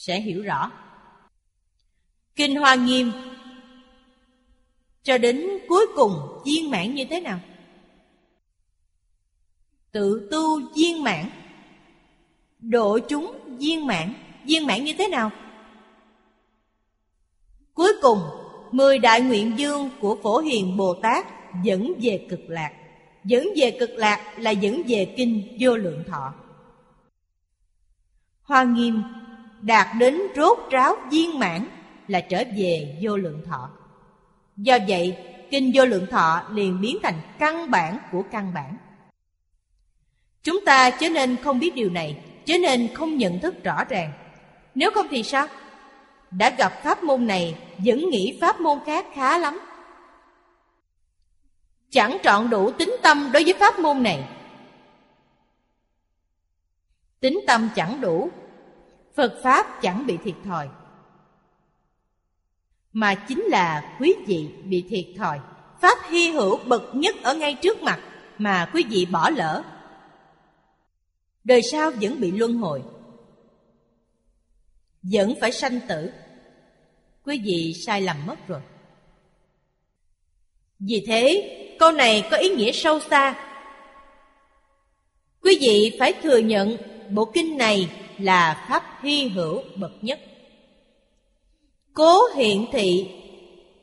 sẽ hiểu rõ. Kinh Hoa Nghiêm. Cho đến cuối cùng, viên mãn như thế nào? Tự tu viên mãn. Độ chúng viên mãn. Viên mãn như thế nào? Cuối cùng, Mười đại nguyện dương của Phổ Hiền Bồ Tát Dẫn về cực lạc. Dẫn về cực lạc là dẫn về kinh vô lượng thọ. Hoa nghiêm đạt đến rốt ráo viên mãn Là trở về vô lượng thọ. Do vậy, kinh vô lượng thọ liền biến thành căn bản của căn bản. Chúng ta chớ nên không biết điều này, Chớ nên không nhận thức rõ ràng. Nếu không thì sao? Đã gặp pháp môn này, Vẫn nghĩ pháp môn khác khá lắm. Chẳng trọn đủ tính tâm đối với pháp môn này. Tính tâm chẳng đủ Phật Pháp chẳng bị thiệt thòi. Mà chính là quý vị bị thiệt thòi. Pháp hy hữu bậc nhất ở ngay trước mặt, Mà quý vị bỏ lỡ. Đời sau vẫn bị luân hồi. Vẫn phải sanh tử. Quý vị sai lầm mất rồi. Vì thế, câu này có ý nghĩa sâu xa. Quý vị phải thừa nhận bộ kinh này là pháp hy hữu bậc nhất. Cố hiện thị,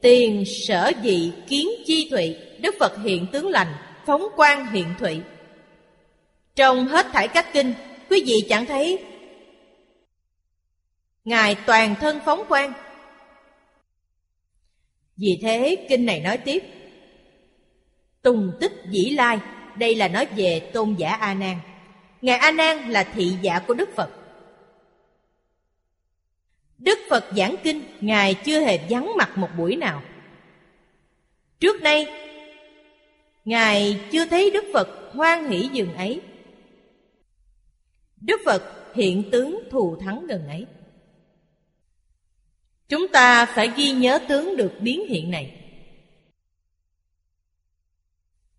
Tiền sở dị kiến chi thụy, Đức Phật hiện tướng lành, Phóng quang hiện thụy. Trong hết thảy các kinh, Quý vị chẳng thấy Ngài toàn thân phóng quang. Vì thế kinh này nói tiếp, Tùng tích dĩ lai, Đây là nói về tôn giả A Nan. Ngài A Nan là thị giả của Đức Phật. Đức Phật giảng kinh, Ngài chưa hề vắng mặt một buổi nào. Trước đây Ngài chưa thấy Đức Phật hoan hỷ dường ấy. Đức Phật hiện tướng thù thắng gần ấy. Chúng ta phải ghi nhớ tướng được biến hiện này.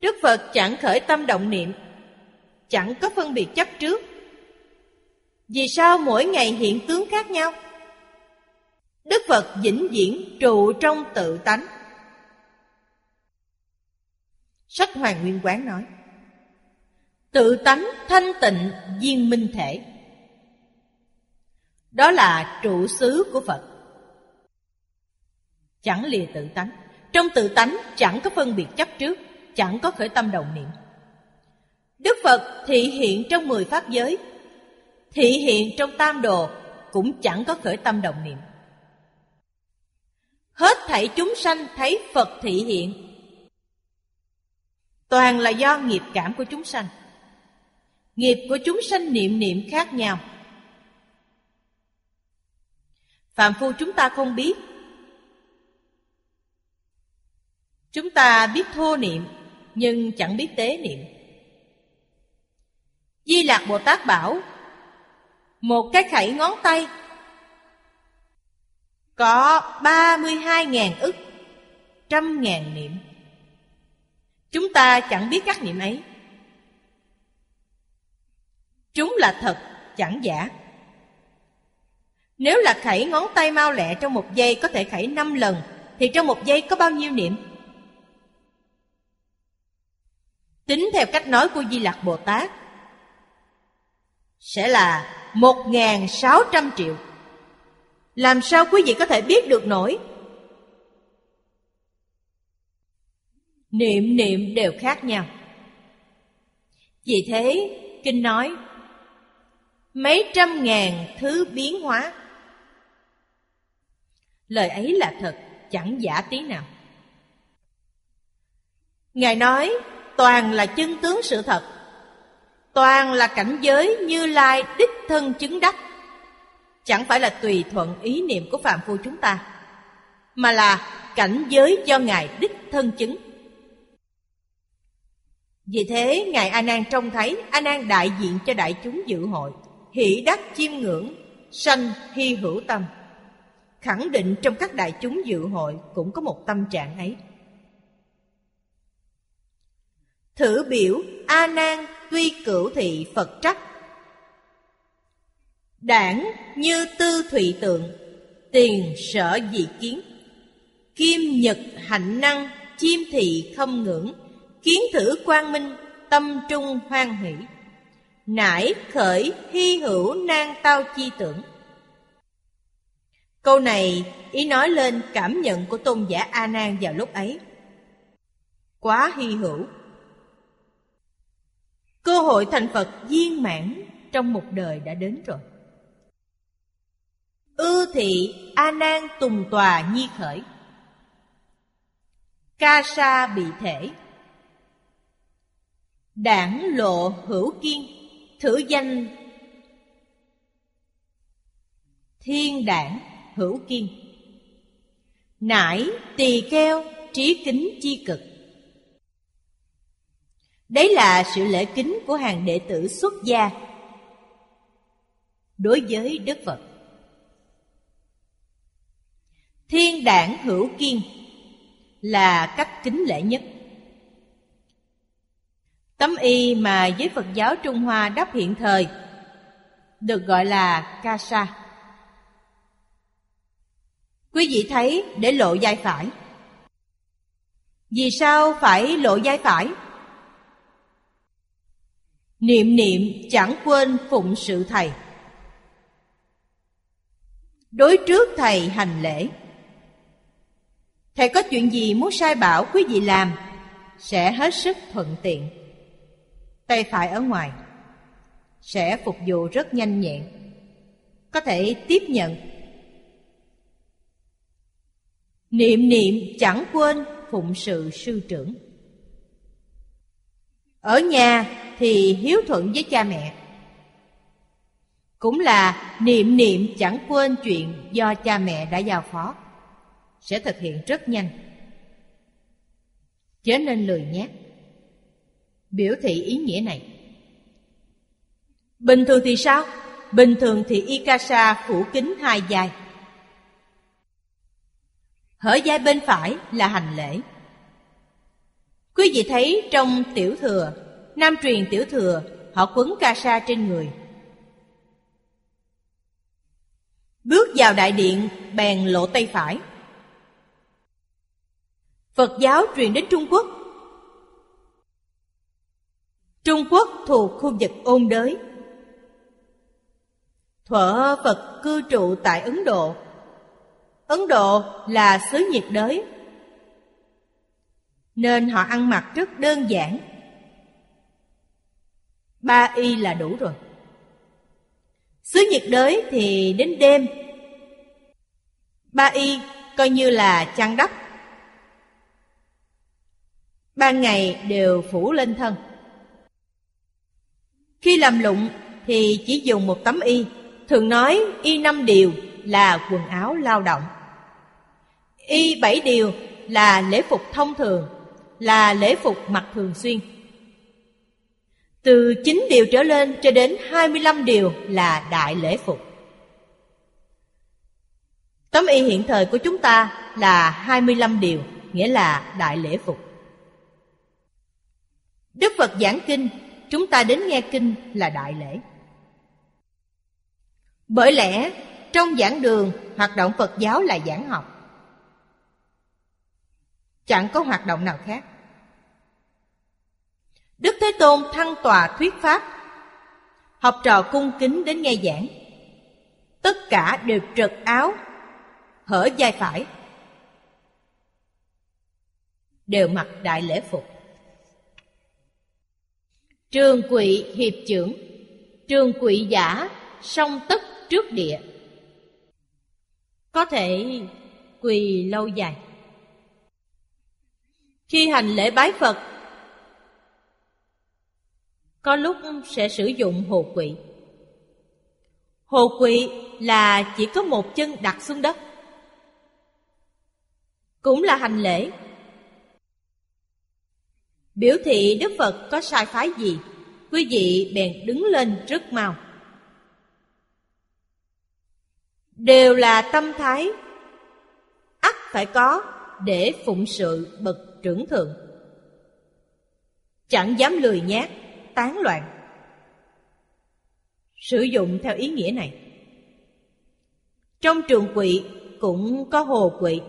Đức Phật chẳng khởi tâm động niệm, Chẳng có phân biệt chấp trước. Vì sao mỗi ngày hiện tướng khác nhau? Đức Phật vĩnh viễn trụ trong tự tánh. Sách Hoàng Nguyên Quán nói, Tự tánh thanh tịnh viên minh thể. Đó là trụ xứ của Phật. Chẳng lìa tự tánh. Trong tự tánh chẳng có phân biệt chấp trước, Chẳng có khởi tâm đồng niệm. Đức Phật thị hiện trong mười pháp giới, Thị hiện trong tam đồ, Cũng chẳng có khởi tâm đồng niệm. Hết thảy chúng sanh thấy Phật thị hiện. Toàn là do nghiệp cảm của chúng sanh. Nghiệp của chúng sanh niệm niệm khác nhau. Phạm phu chúng ta không biết. Chúng ta biết thô niệm, Nhưng chẳng biết tế niệm. Di Lạc Bồ Tát bảo, Một cái khẩy ngón tay có 32.000 ức Trăm ngàn niệm Chúng ta chẳng biết các niệm ấy Chúng là thật, chẳng giả. Nếu là khẩy ngón tay mau lẹ trong một giây có thể khẩy năm lần, thì trong một giây có bao nhiêu niệm? Tính theo cách nói của Di Lặc Bồ Tát, sẽ là một sáu trăm triệu. Làm sao quý vị có thể biết được nổi? Niệm niệm đều khác nhau. Vì thế, Kinh nói, Mấy trăm ngàn thứ biến hóa. Lời ấy là thật, Chẳng giả tí nào. Ngài nói, Toàn là chân tướng sự thật. Toàn là cảnh giới như lai đích thân chứng đắc. Chẳng phải là tùy thuận ý niệm của phạm phu chúng ta, Mà là cảnh giới do Ngài đích thân chứng. Vì thế, Ngài A Nan trông thấy A Nan đại diện cho đại chúng dự hội, Hỷ đắc chiêm ngưỡng, Sanh hy hữu tâm. Khẳng định trong các đại chúng dự hội Cũng có một tâm trạng ấy. Thử biểu A Nan tuy cửu thị Phật trắc Đảng như tư thụy tượng, Tiền sở dị kiến Kim nhật hạnh năng Chiêm thị không ngưỡng, Kiến thử quang minh, Tâm trung hoan hỷ Nải khởi hy hữu nan tao chi tưởng Câu này ý nói lên cảm nhận của tôn giả A Nan vào lúc ấy. Quá hy hữu. Cơ hội thành Phật viên mãn trong một đời đã đến rồi. Ư thị A Nan tùng tòa nhi khởi. Ca sa bị thể. Đảng lộ hữu kiên, thử danh thiên đảng hữu kiên nải tỳ keo trí kính chi cực đấy là sự lễ kính của hàng đệ tử xuất gia đối với đức phật thiên đảng hữu kiên là cách kính lễ nhất. Tấm y mà giới phật giáo trung hoa đắp hiện thời được gọi là ca sa. Quý vị thấy để lộ vai phải. Vì sao phải lộ vai phải? Niệm niệm chẳng quên phụng sự thầy. Đối trước thầy hành lễ. Thầy có chuyện gì muốn sai bảo quý vị làm, Sẽ hết sức thuận tiện. Tay phải ở ngoài, Sẽ phục vụ rất nhanh nhẹn. Có thể tiếp nhận. Niệm niệm chẳng quên phụng sự sư trưởng. Ở nhà thì hiếu thuận với cha mẹ. Cũng là niệm niệm chẳng quên chuyện do cha mẹ đã giao phó. Sẽ thực hiện rất nhanh. Chớ nên lười nhác Biểu thị ý nghĩa này. Bình thường thì sao? Bình thường thì Ikasa phủ kính hai dài. Hở vai bên phải là hành lễ. Quý vị thấy trong tiểu thừa, Nam truyền tiểu thừa, Họ quấn ca sa trên người. Bước vào đại điện, Bèn lộ tay phải. Phật giáo truyền đến Trung Quốc. Trung Quốc thuộc khu vực ôn đới. Thuở Phật cư trụ tại Ấn Độ. Ấn Độ là xứ nhiệt đới. Nên họ ăn mặc rất đơn giản. Ba y là đủ rồi. Xứ nhiệt đới thì đến đêm. Ba y coi như là chăn đắp. Ban ngày đều phủ lên thân Khi làm lụng thì chỉ dùng một tấm y Thường nói y năm điều là quần áo lao động Y bảy điều là lễ phục thông thường, là lễ phục mặc thường xuyên. Từ 9 điều trở lên cho đến 25 điều là đại lễ phục. Tấm y hiện thời của chúng ta là 25 điều, nghĩa là đại lễ phục. Đức Phật giảng kinh, chúng ta đến nghe kinh là đại lễ. Bởi lẽ, trong giảng đường, hoạt động Phật giáo là giảng học chẳng có hoạt động nào khác đức thế tôn thăng tòa thuyết pháp học trò cung kính đến nghe giảng tất cả đều trật áo hở vai phải đều mặc đại lễ phục. Trường quỵ hiệp trưởng, trường quỵ giả, song tất trước địa. Có thể quỳ lâu dài. Khi hành lễ bái Phật, có lúc sẽ sử dụng hồ quỵ. Hồ quỵ là chỉ có một chân đặt xuống đất. Cũng là hành lễ. Biểu thị Đức Phật có sai phái gì, quý vị bèn đứng lên rất mau. Đều là tâm thái ắt phải có để phụng sự bậc trưởng thượng. Chẳng dám lười nhát, tán loạn. Sử dụng theo ý nghĩa này. Trong trường quỵ cũng có hồ quỵ.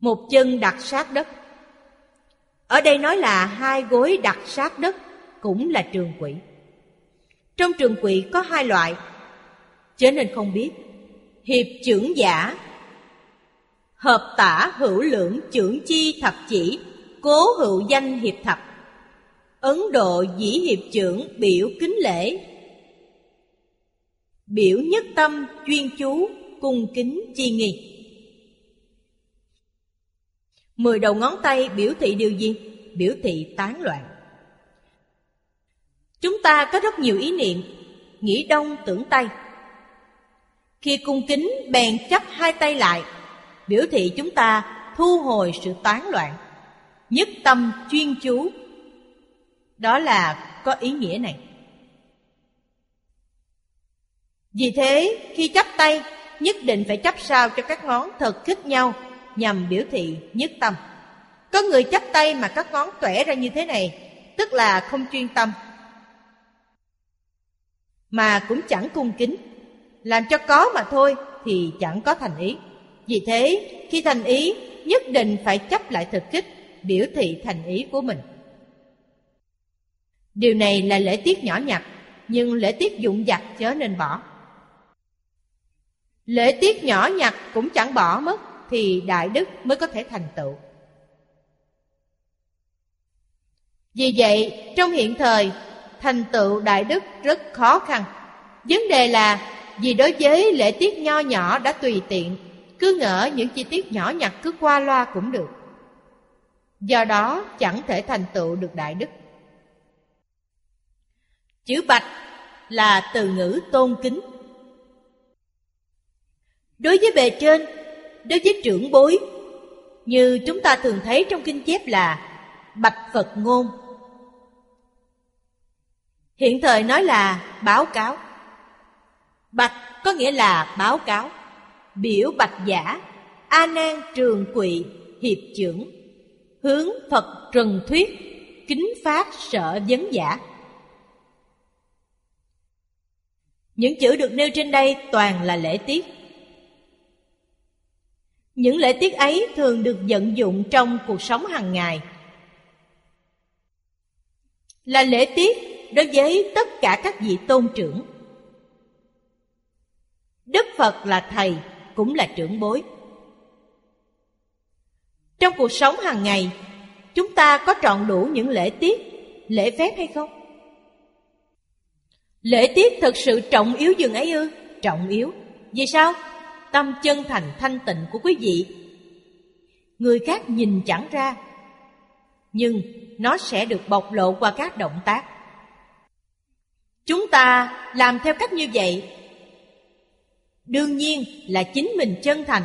Một chân đặt sát đất. Ở đây nói là hai gối đặt sát đất cũng là trường quỷ. Trong trường quỷ có hai loại, cho nên không biết. Hiệp trưởng giả Hợp tả hữu lượng trưởng chi thập chỉ Cố hữu danh hiệp thập. Ấn Độ dĩ hiệp trưởng biểu kính lễ. Biểu nhất tâm chuyên chú cung kính chi nghi. Mười đầu ngón tay biểu thị điều gì? Biểu thị tán loạn. Chúng ta có rất nhiều ý niệm. Nghĩ đông, tưởng tây. Khi cung kính bèn chấp hai tay lại, Biểu thị chúng ta thu hồi sự tán loạn, Nhất tâm chuyên chú. Đó là có ý nghĩa này. Vì thế, khi chấp tay, Nhất định phải chấp sao cho các ngón thật khích nhau. Nhằm biểu thị nhất tâm. Có người chấp tay mà các ngón tuẻ ra như thế này, Tức là không chuyên tâm. Mà cũng chẳng cung kính. Làm cho có mà thôi Thì chẳng có thành ý. Vì thế, khi thành ý, Nhất định phải chấp lại thực kích, Biểu thị thành ý của mình. Điều này là lễ tiết nhỏ nhặt, Nhưng lễ tiết dụng dặt chớ nên bỏ. Lễ tiết nhỏ nhặt cũng chẳng bỏ mất. Thì đại đức mới có thể thành tựu. Vì vậy trong hiện thời Thành tựu đại đức rất khó khăn. Vấn đề là Vì đối với lễ tiết nho nhỏ đã tùy tiện Cứ ngỡ những chi tiết nhỏ nhặt cứ qua loa cũng được. Do đó chẳng thể thành tựu được đại đức. Chữ bạch là từ ngữ tôn kính. Đối với bề trên, đối với trưởng bối. Như chúng ta thường thấy trong kinh chép là Bạch Phật ngôn. Hiện thời nói là báo cáo. Bạch có nghĩa là báo cáo. Biểu bạch giả. A nan trường quỵ hiệp trưởng Hướng Phật trần thuyết. Kính phát sợ vấn giả. Những chữ được nêu trên đây toàn là lễ tiết. Những lễ tiết ấy thường được vận dụng trong cuộc sống hàng ngày Là lễ tiết đối với tất cả các vị tôn trưởng Đức Phật là thầy, cũng là trưởng bối Trong cuộc sống hàng ngày Chúng ta có trọn đủ những lễ tiết, lễ phép hay không? Lễ tiết thật sự trọng yếu dường ấy ư? Trọng yếu. Vì sao? Tâm chân thành thanh tịnh của quý vị. Người khác nhìn chẳng ra. Nhưng nó sẽ được bộc lộ qua các động tác. Chúng ta làm theo cách như vậy. Đương nhiên là chính mình chân thành,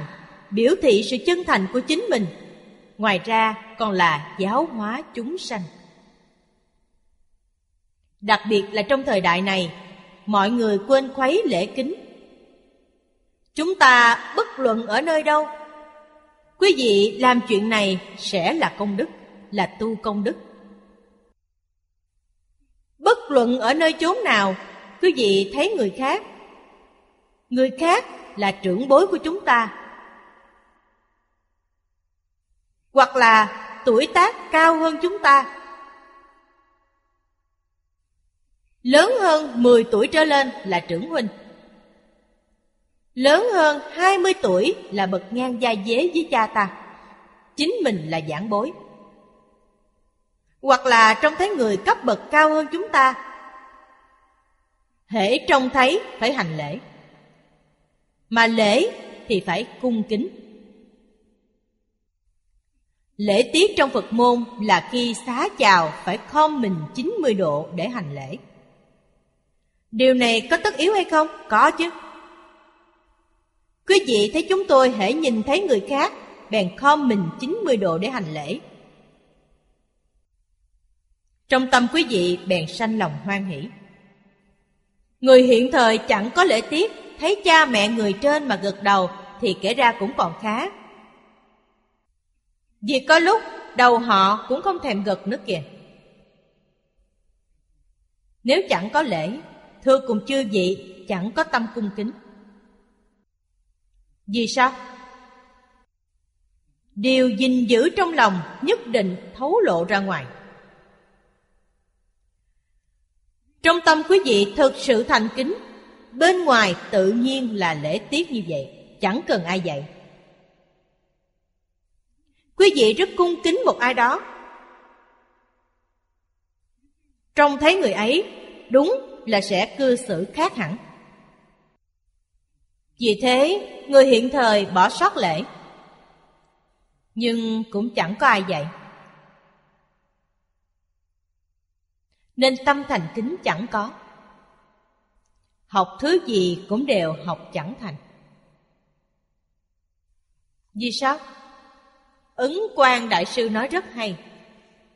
biểu thị sự chân thành của chính mình. Ngoài ra còn là giáo hóa chúng sanh. Đặc biệt là trong thời đại này, mọi người quên khuấy lễ kính. Chúng ta bất luận ở nơi đâu, quý vị làm chuyện này sẽ là công đức, là tu công đức. Bất luận ở nơi chốn nào, quý vị thấy người khác, người khác là trưởng bối của chúng ta. Hoặc là tuổi tác cao hơn chúng ta Lớn hơn 10 tuổi trở lên là trưởng huynh Lớn hơn 20 tuổi là bậc ngang gia dế với cha ta chính mình là giảng bối. Hoặc là trông thấy người cấp bậc cao hơn chúng ta. Hễ trông thấy phải hành lễ. Mà lễ thì phải cung kính. Lễ tiết trong Phật môn là khi xá chào phải khom mình 90 độ để hành lễ. Điều này có tất yếu hay không? Có chứ. Quý vị thấy chúng tôi hễ nhìn thấy người khác, Bèn khom mình 90 độ để hành lễ. Trong tâm quý vị bèn sanh lòng hoan hỷ. Người hiện thời chẳng có lễ tiết, Thấy cha mẹ người trên mà gật đầu Thì kể ra cũng còn khá. Vì có lúc đầu họ cũng không thèm gật nữa kìa. Nếu chẳng có lễ, Thưa cùng chư vị, chẳng có tâm cung kính vì sao? Điều gìn giữ trong lòng nhất định thấu lộ ra ngoài. Trong tâm quý vị thực sự thành kính, bên ngoài tự nhiên là lễ tiết như vậy, chẳng cần ai dạy. Quý vị rất cung kính một ai đó. Trông thấy người ấy, đúng là sẽ cư xử khác hẳn. Vì thế, người hiện thời bỏ sót lễ. Nhưng cũng chẳng có ai dạy. Nên tâm thành kính chẳng có. Học thứ gì cũng đều học chẳng thành. Vì sao? Ứng quan đại sư nói rất hay.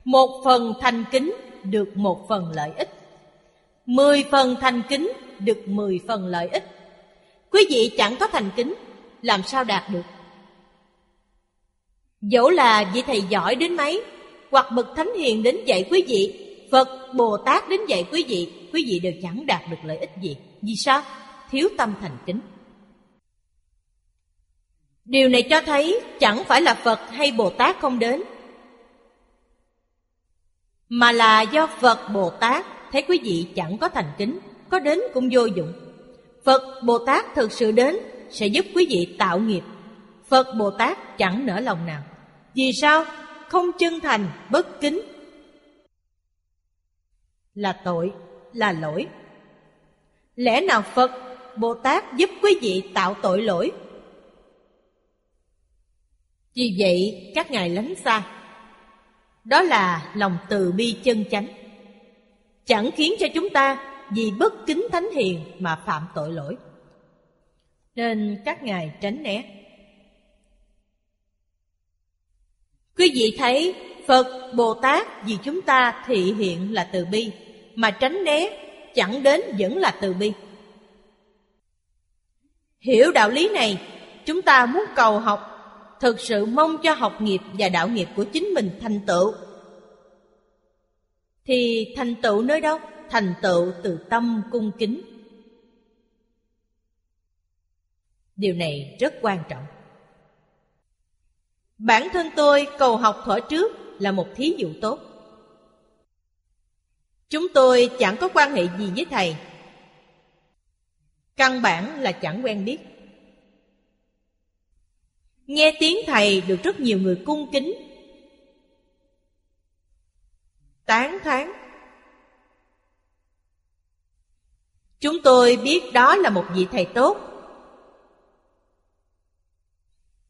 Một phần thành kính được một phần lợi ích. Mười phần thành kính được mười phần lợi ích. Quý vị chẳng có thành kính Làm sao đạt được? Dẫu là vị thầy giỏi đến mấy Hoặc bậc thánh hiền đến dạy quý vị Phật, Bồ Tát đến dạy quý vị Quý vị đều chẳng đạt được lợi ích gì. Vì sao? Thiếu tâm thành kính. Điều này cho thấy chẳng phải là Phật hay Bồ Tát không đến Mà là do Phật Bồ Tát Thấy quý vị chẳng có thành kính Có đến cũng vô dụng. Phật Bồ Tát thực sự đến sẽ giúp quý vị tạo nghiệp. Phật Bồ Tát chẳng nở lòng nào. Vì sao? Không chân thành, bất kính. Là tội, là lỗi. Lẽ nào Phật, Bồ Tát giúp quý vị tạo tội lỗi? Vì vậy, các ngài lánh xa. Đó là lòng từ bi chân chánh. Chẳng khiến cho chúng ta vì bất kính thánh hiền mà phạm tội lỗi. Nên các ngài tránh né. Quý vị thấy Phật, Bồ Tát vì chúng ta thị hiện là từ bi, mà tránh né chẳng đến vẫn là từ bi. Hiểu đạo lý này, chúng ta muốn cầu học, thực sự mong cho học nghiệp và đạo nghiệp của chính mình thành tựu. Thì thành tựu nơi đâu? Thành tựu từ tâm cung kính. Điều này rất quan trọng. Bản thân tôi cầu học thuở trước là một thí dụ tốt. Chúng tôi chẳng có quan hệ gì với thầy. Căn bản là chẳng quen biết. Nghe tiếng thầy được rất nhiều người cung kính. Tán thán. Chúng tôi biết đó là một vị thầy tốt.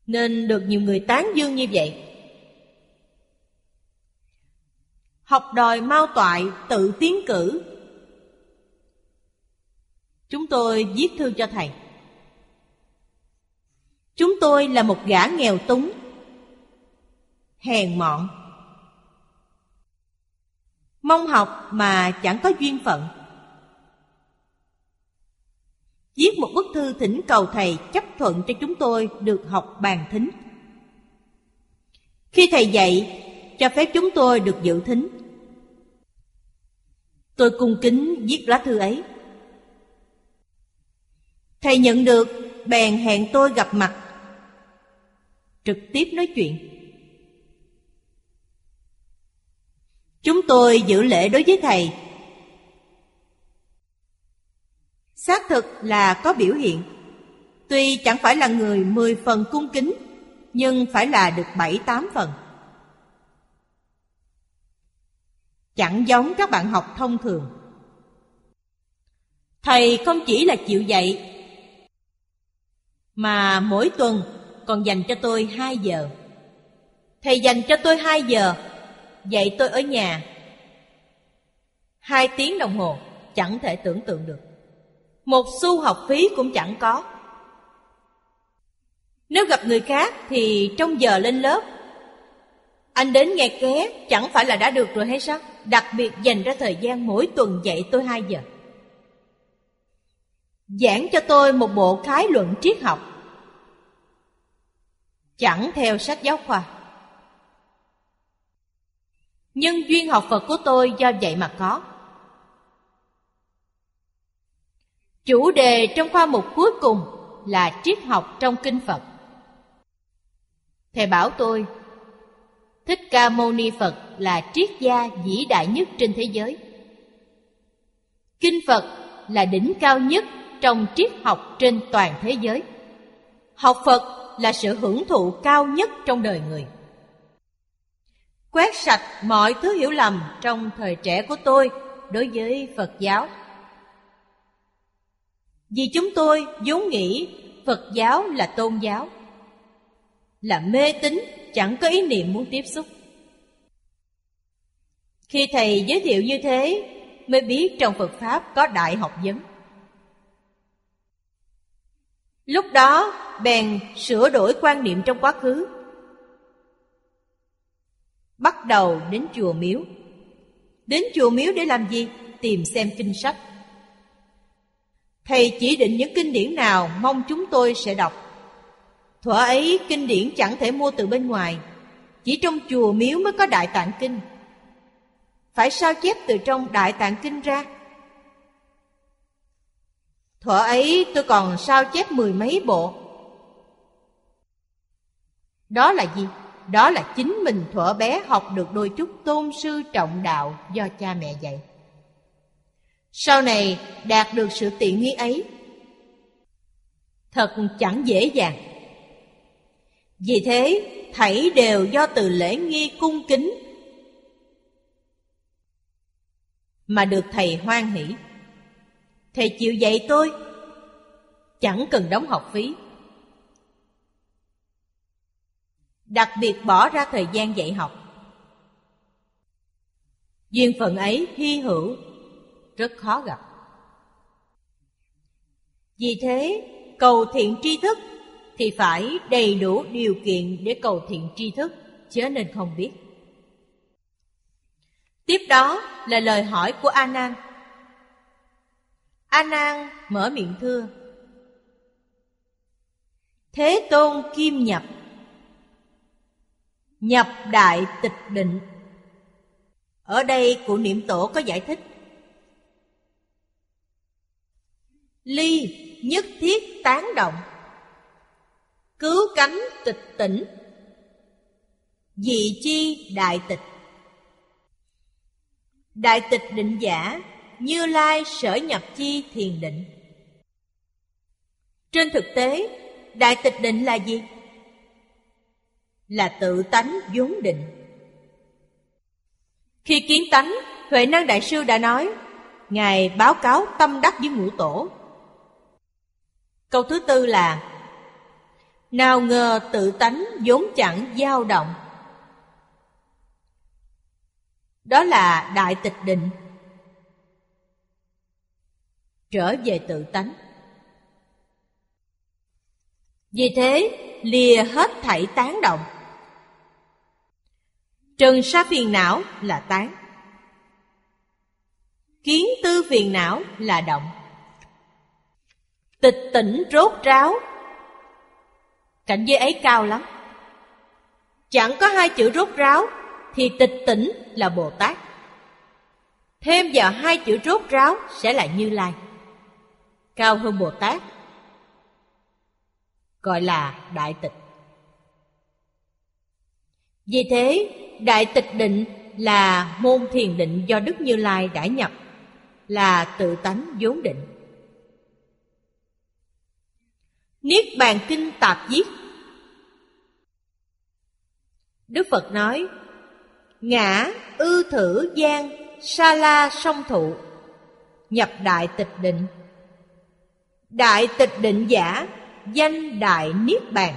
Nên được nhiều người tán dương như vậy. Học đòi mau toại, tự tiến cử. Chúng tôi viết thư cho thầy. Chúng tôi là một gã nghèo túng. Hèn mọn. Mong học mà chẳng có duyên phận viết một bức thư thỉnh cầu thầy chấp thuận cho chúng tôi được học bàn thính. Khi thầy dạy, cho phép chúng tôi được dự thính. Tôi cung kính viết lá thư ấy. Thầy nhận được, bèn hẹn tôi gặp mặt, trực tiếp nói chuyện. Chúng tôi giữ lễ đối với thầy Xác thực là có biểu hiện. Tuy chẳng phải là người mười phần cung kính, Nhưng phải là được bảy, tám phần. Chẳng giống các bạn học thông thường. Thầy không chỉ là chịu dạy, Mà mỗi tuần còn dành cho tôi 2 giờ. Thầy dành cho tôi 2 giờ, Dạy tôi ở nhà. Hai tiếng đồng hồ Chẳng thể tưởng tượng được. Một xu học phí cũng chẳng có. Nếu gặp người khác Thì trong giờ lên lớp. Anh đến nghe ké, Chẳng phải là đã được rồi hay sao? Đặc biệt dành ra thời gian mỗi tuần dạy tôi 2 giờ. Giảng cho tôi một bộ khái luận triết học. Chẳng theo sách giáo khoa. Nhân duyên học Phật của tôi do vậy mà có. Chủ đề trong khoa mục cuối cùng là triết học trong kinh Phật. Thầy bảo tôi, Thích Ca Mâu Ni Phật là triết gia vĩ đại nhất trên thế giới. Kinh Phật là đỉnh cao nhất trong triết học trên toàn thế giới. Học Phật là sự hưởng thụ cao nhất trong đời người. Quét sạch mọi thứ hiểu lầm trong thời trẻ của tôi đối với Phật giáo. Vì chúng tôi vốn nghĩ Phật giáo là tôn giáo, là mê tín chẳng có ý niệm muốn tiếp xúc. Khi thầy giới thiệu như thế, mới biết trong Phật Pháp có đại học vấn. Lúc đó, bèn sửa đổi quan niệm trong quá khứ Bắt đầu đến chùa miếu Đến chùa miếu để làm gì? Tìm xem kinh sách Thầy chỉ định những kinh điển nào mong chúng tôi sẽ đọc. Thuở ấy, kinh điển chẳng thể mua từ bên ngoài. Chỉ trong chùa miếu mới có Đại Tạng Kinh. Phải sao chép từ trong Đại Tạng Kinh ra? Thuở ấy, tôi còn sao chép mười mấy bộ? Đó là gì? Đó là chính mình thuở bé học được đôi chút tôn sư trọng đạo do cha mẹ dạy. Sau này đạt được sự tiện nghi ấy Thật chẳng dễ dàng. Vì thế thảy đều do từ lễ nghi cung kính Mà được thầy hoan hỷ. Thầy chịu dạy tôi Chẳng cần đóng học phí. Đặc biệt bỏ ra thời gian dạy học. Duyên phận ấy hy hữu, rất khó gặp. Vì thế, cầu thiện tri thức thì phải đầy đủ điều kiện để cầu thiện tri thức, chớ nên không biết. Tiếp đó là lời hỏi của A Nan. A Nan mở miệng thưa: Thế Tôn kim nhập Nhập đại tịch định Ở đây cụ niệm tổ có giải thích Ly nhất thiết tán động Cứu cánh tịch tỉnh Dị chi đại tịch Đại tịch định giả Như Lai sở nhập chi thiền định Trên thực tế Đại tịch định là gì? là tự tánh vốn định. Khi kiến tánh, Huệ Năng Đại Sư đã nói, Ngài báo cáo tâm đắc với ngũ tổ. Câu thứ tư là, Nào ngờ tự tánh vốn chẳng dao động. Đó là đại tịch định. Trở về tự tánh. Vì thế, lìa hết thảy tán động Trần sa phiền não là tán Kiến tư phiền não là động Tịch tỉnh rốt ráo. Cảnh giới ấy cao lắm. Chẳng có hai chữ rốt ráo Thì tịch tỉnh là Bồ Tát. Thêm vào hai chữ rốt ráo sẽ là Như Lai. Cao hơn Bồ Tát. Gọi là Đại Tịch. Vì thế Đại tịch định là môn thiền định do Đức Như Lai đã nhập, là tự tánh vốn định. Niết bàn kinh tạp viết Đức Phật nói, Ngã, ư thử, gian, sa la, song thụ, Nhập đại tịch định. Đại tịch định giả, Danh đại niết bàn.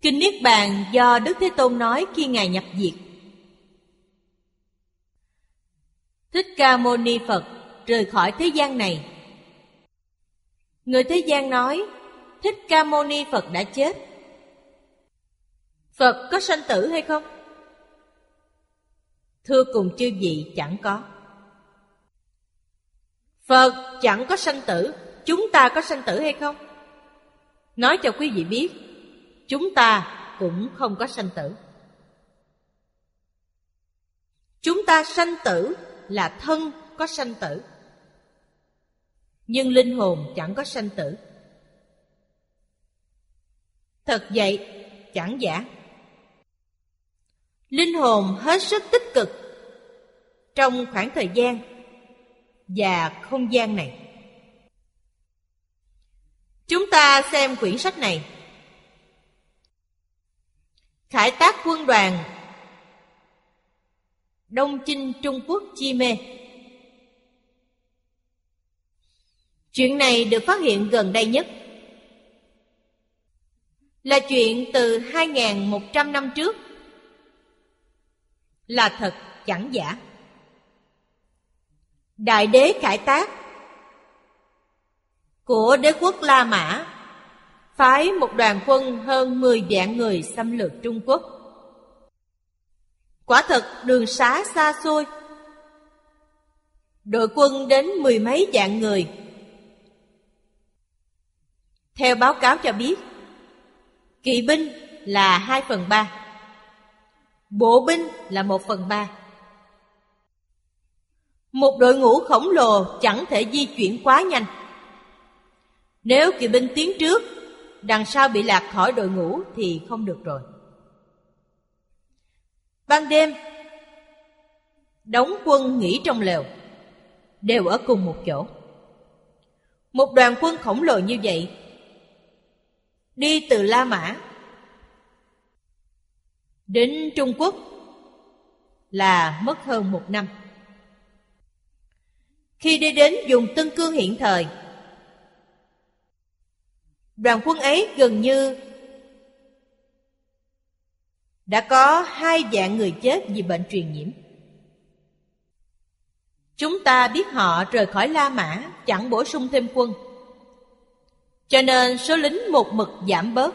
Kinh Niết Bàn do Đức Thế Tôn nói khi Ngài nhập diệt. Thích Ca Mâu Ni Phật rời khỏi thế gian này. Người thế gian nói, Thích Ca Mâu Ni Phật đã chết Phật có sanh tử hay không? Thưa cùng chư vị, chẳng có Phật chẳng có sanh tử, Chúng ta có sanh tử hay không? Nói cho quý vị biết, Chúng ta cũng không có sanh tử Chúng ta sanh tử là thân có sanh tử nhưng linh hồn chẳng có sanh tử. Thật vậy, chẳng giả. Linh hồn hết sức tích cực Trong khoảng thời gian Và không gian này. Chúng ta xem quyển sách này. Khải tác quân đoàn Đông Chinh Trung Quốc chi mê. Chuyện này được phát hiện gần đây nhất. Là chuyện từ 2.100 năm trước. Là thật, chẳng giả. Đại đế khải tác Của đế quốc La Mã Phái một đoàn quân hơn 10 vạn người xâm lược Trung Quốc. Quả thật, đường xá xa xôi. Đội quân đến mười mấy vạn người. Theo báo cáo cho biết, Kỵ binh là 2 phần 3 Bộ binh là 1 phần 3 Một đội ngũ khổng lồ chẳng thể di chuyển quá nhanh. Nếu kỵ binh tiến trước, Đằng sau bị lạc khỏi đội ngũ thì không được rồi. Ban đêm, Đóng quân nghỉ trong lều, Đều ở cùng một chỗ. Một đoàn quân khổng lồ như vậy Đi từ La Mã Đến Trung Quốc Là mất hơn một năm Khi đi đến dùng Tân Cương hiện thời, Đoàn quân ấy gần như đã có hai dạng người chết vì bệnh truyền nhiễm. Chúng ta biết họ rời khỏi La Mã, chẳng bổ sung thêm quân. Cho nên số lính một mực giảm bớt,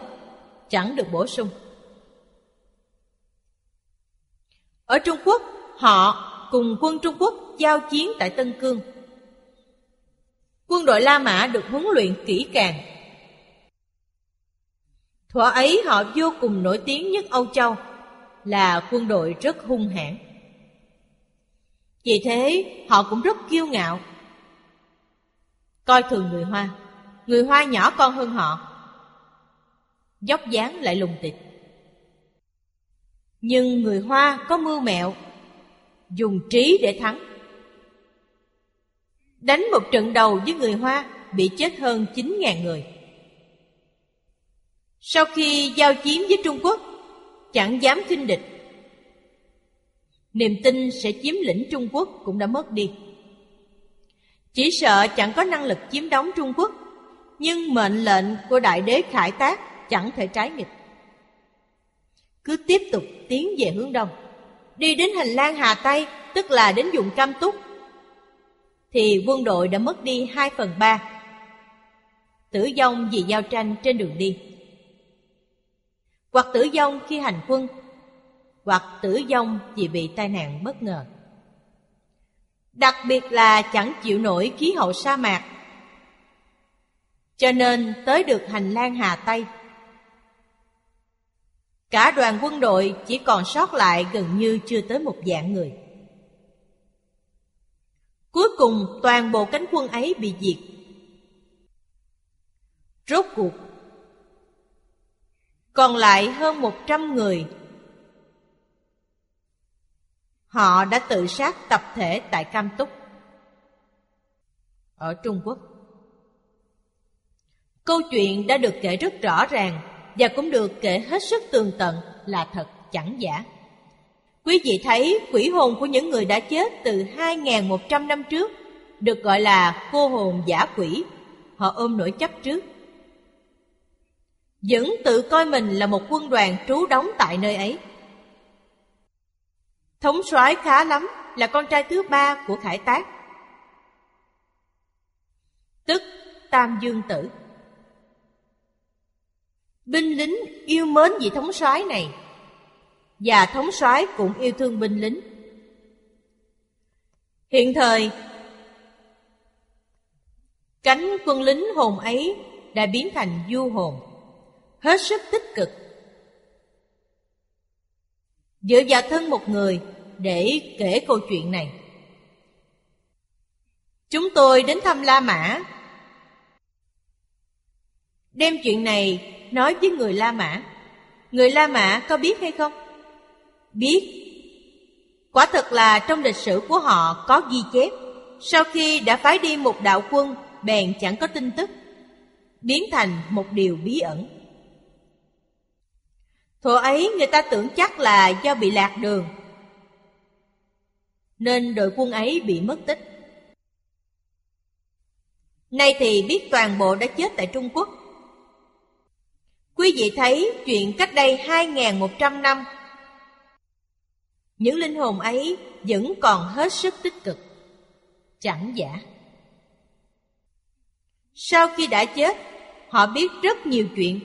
chẳng được bổ sung. Ở Trung Quốc, họ cùng quân Trung Quốc giao chiến tại Tân Cương. Quân đội La Mã được huấn luyện kỹ càng Thuở ấy họ vô cùng nổi tiếng nhất Âu Châu Là quân đội rất hung hãn Vì thế họ cũng rất kiêu ngạo Coi thường người Hoa Người Hoa nhỏ con hơn họ. Dốc dáng lại lùng tịch. Nhưng người Hoa có mưu mẹo, Dùng trí để thắng. Đánh một trận đầu với người Hoa Bị chết hơn 9.000 người. Sau khi giao chiến với Trung Quốc, Chẳng dám khinh địch. Niềm tin sẽ chiếm lĩnh Trung Quốc cũng đã mất đi. Chỉ sợ chẳng có năng lực chiếm đóng Trung Quốc. Nhưng mệnh lệnh của Đại đế Khải Tác chẳng thể trái nghịch. Cứ tiếp tục tiến về hướng đông. Đi đến hành lang Hà Tây, Tức là đến vùng Cam Túc, Thì quân đội đã mất đi 2 phần 3 Tử vong vì giao tranh trên đường đi. Hoặc tử vong khi hành quân, hoặc tử vong vì bị tai nạn bất ngờ. Đặc biệt là chẳng chịu nổi khí hậu sa mạc cho nên tới được hành lang hà tây cả đoàn quân đội chỉ còn sót lại gần như chưa tới một vạn người cuối cùng toàn bộ cánh quân ấy bị diệt rốt cuộc còn lại hơn một trăm người. Họ đã tự sát tập thể tại Cam Túc, ở Trung Quốc. Câu chuyện đã được kể rất rõ ràng và cũng được kể hết sức tường tận là thật chẳng giả. Quý vị thấy quỷ hồn của những người đã chết từ 2.100 năm trước được gọi là cô hồn giả quỷ. Họ ôm nỗi chấp trước. Vẫn tự coi mình là một quân đoàn trú đóng tại nơi ấy. Thống soái khá lắm, là con trai thứ ba của Khải Tác. Tức Tam Dương Tử. Binh lính yêu mến vị thống soái này và thống soái cũng yêu thương binh lính. Hiện thời, cánh quân lính hồn ấy đã biến thành du hồn, hết sức tích cực. Dựa vào thân một người để kể câu chuyện này. Chúng tôi đến thăm La Mã, đem chuyện này nói với người La Mã. Người La Mã có biết hay không? biết. Quả thật là trong lịch sử của họ có ghi chép, sau khi đã phái đi một đạo quân, bèn chẳng có tin tức, biến thành một điều bí ẩn. Thuở ấy người ta tưởng chắc là do bị lạc đường, nên đội quân ấy bị mất tích. Nay thì biết toàn bộ đã chết tại Trung Quốc. Quý vị thấy chuyện cách đây 2.100 năm, những linh hồn ấy vẫn còn hết sức tích cực. Chẳng giả. Sau khi đã chết, họ biết rất nhiều chuyện.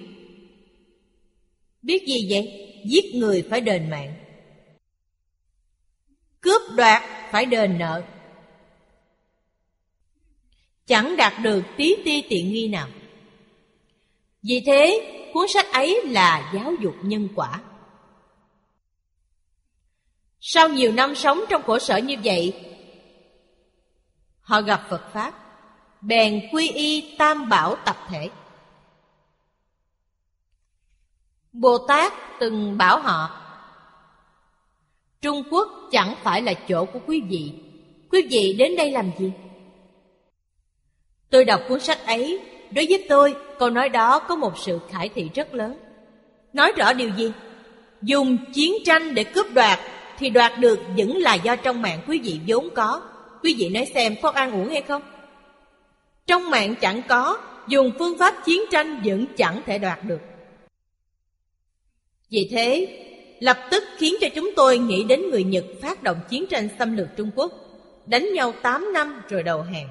Biết gì vậy? Giết người phải đền mạng. Cướp đoạt phải đền nợ. Chẳng đạt được tí ti tiện nghi nào. Vì thế cuốn sách ấy là giáo dục nhân quả sau nhiều năm sống trong khổ sở như vậy, họ gặp Phật Pháp, bèn quy y tam bảo tập thể. Bồ Tát từng bảo họ, Trung Quốc chẳng phải là chỗ của quý vị, quý vị đến đây làm gì? Tôi đọc cuốn sách ấy, đối với tôi, câu nói đó có một sự khải thị rất lớn. Nói rõ điều gì? Dùng chiến tranh để cướp đoạt thì đoạt được vẫn là do trong mạng quý vị vốn có. Quý vị nói xem có an uống hay không? Trong mạng chẳng có, dùng phương pháp chiến tranh vẫn chẳng thể đoạt được. Vì thế, lập tức khiến cho chúng tôi nghĩ đến người Nhật phát động chiến tranh xâm lược Trung Quốc, đánh nhau 8 năm rồi đầu hàng.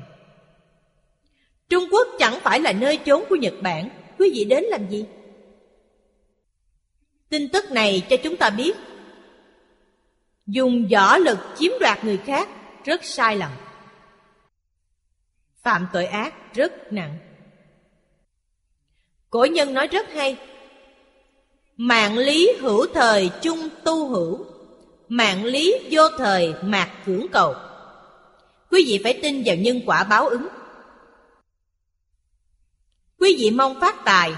Trung Quốc chẳng phải là nơi trốn của Nhật Bản, quý vị đến làm gì? Tin tức này cho chúng ta biết. Dùng võ lực chiếm đoạt người khác rất sai lầm. Phạm tội ác rất nặng. Cổ nhân nói rất hay. Mạng lý hữu thời chung tu hữu mạng lý vô thời mạc cưỡng cầu. Quý vị phải tin vào nhân quả báo ứng quý vị mong phát tài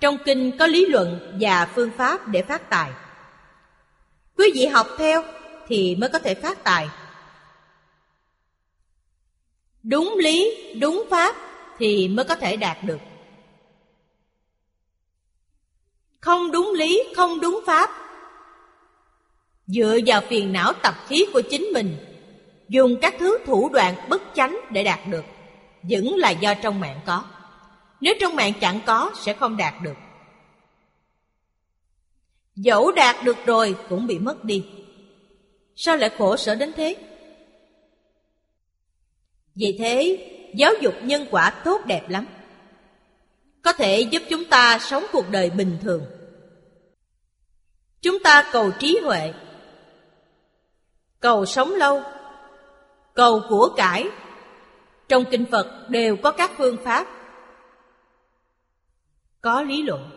trong kinh có lý luận và phương pháp để phát tài Quý vị học theo thì mới có thể phát tài. Đúng lý, đúng pháp thì mới có thể đạt được. Không đúng lý, không đúng pháp Dựa vào phiền não tập khí của chính mình Dùng các thứ thủ đoạn bất chánh để đạt được Vẫn là do trong mạng có nếu trong mạng chẳng có sẽ không đạt được. Dẫu đạt được rồi cũng bị mất đi. Sao lại khổ sở đến thế? Vì thế, giáo dục nhân quả tốt đẹp lắm. Có thể giúp chúng ta sống cuộc đời bình thường. Chúng ta cầu trí huệ. Cầu sống lâu. Cầu của cải. Trong kinh Phật đều có các phương pháp. Có lý luận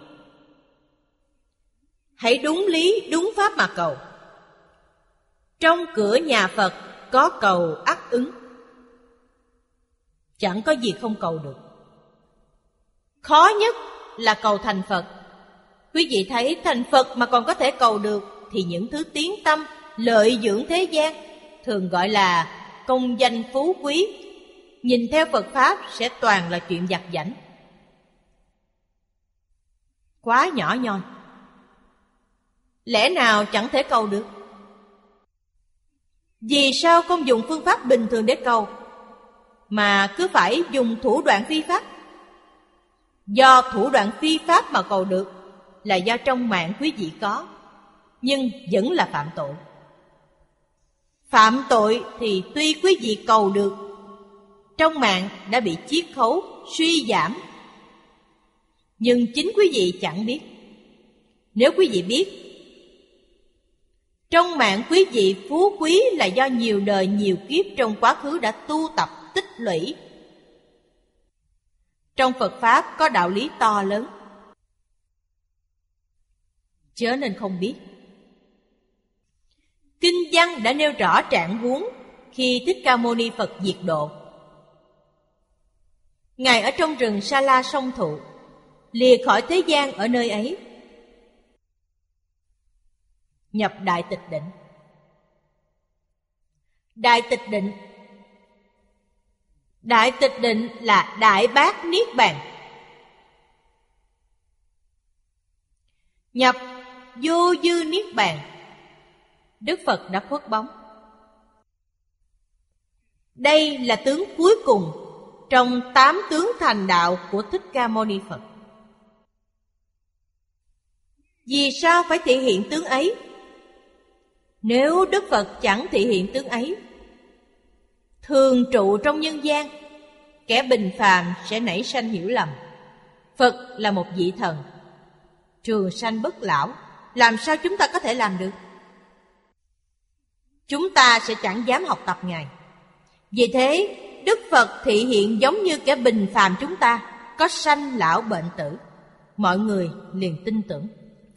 Hãy đúng lý, đúng pháp mà cầu. Trong cửa nhà Phật có cầu ắt ứng. Chẳng có gì không cầu được. Khó nhất là cầu thành Phật. Quý vị thấy thành Phật mà còn có thể cầu được thì những thứ tiếng tâm, lợi dưỡng thế gian thường gọi là công danh phú quý. Nhìn theo Phật Pháp sẽ toàn là chuyện giặt giảnh. Quá nhỏ nhoi. Lẽ nào chẳng thể cầu được? Vì sao không dùng phương pháp bình thường để cầu Mà cứ phải dùng thủ đoạn phi pháp. Do thủ đoạn phi pháp mà cầu được Là do trong mạng quý vị có Nhưng vẫn là phạm tội. Phạm tội thì tuy quý vị cầu được Trong mạng đã bị chiết khấu, suy giảm nhưng chính quý vị chẳng biết. Nếu quý vị biết Trong mạng quý vị phú quý là do nhiều đời nhiều kiếp trong quá khứ đã tu tập tích lũy. Trong Phật Pháp có đạo lý to lớn. Chớ nên không biết. Kinh văn đã nêu rõ trạng huống khi Thích Ca Mâu Ni Phật diệt độ. Ngài ở trong rừng Sa La sông thụ, lìa khỏi thế gian ở nơi ấy. Nhập Đại Tịch Định Đại Tịch Định Đại Tịch Định là Đại Bác Niết Bàn Nhập Vô Dư Niết Bàn Đức Phật đã khuất bóng. Đây là tướng cuối cùng trong tám tướng thành đạo của Thích Ca Mâu Ni Phật. Vì sao phải thể hiện tướng ấy? Nếu Đức Phật chẳng thể hiện tướng ấy, thường trụ trong nhân gian, kẻ bình phàm sẽ nảy sanh hiểu lầm. Phật là một vị thần, trường sanh bất lão, làm sao chúng ta có thể làm được? chúng ta sẽ chẳng dám học tập Ngài. Vì thế, Đức Phật thị hiện giống như kẻ bình phàm chúng ta, có sanh lão bệnh tử. Mọi người liền tin tưởng,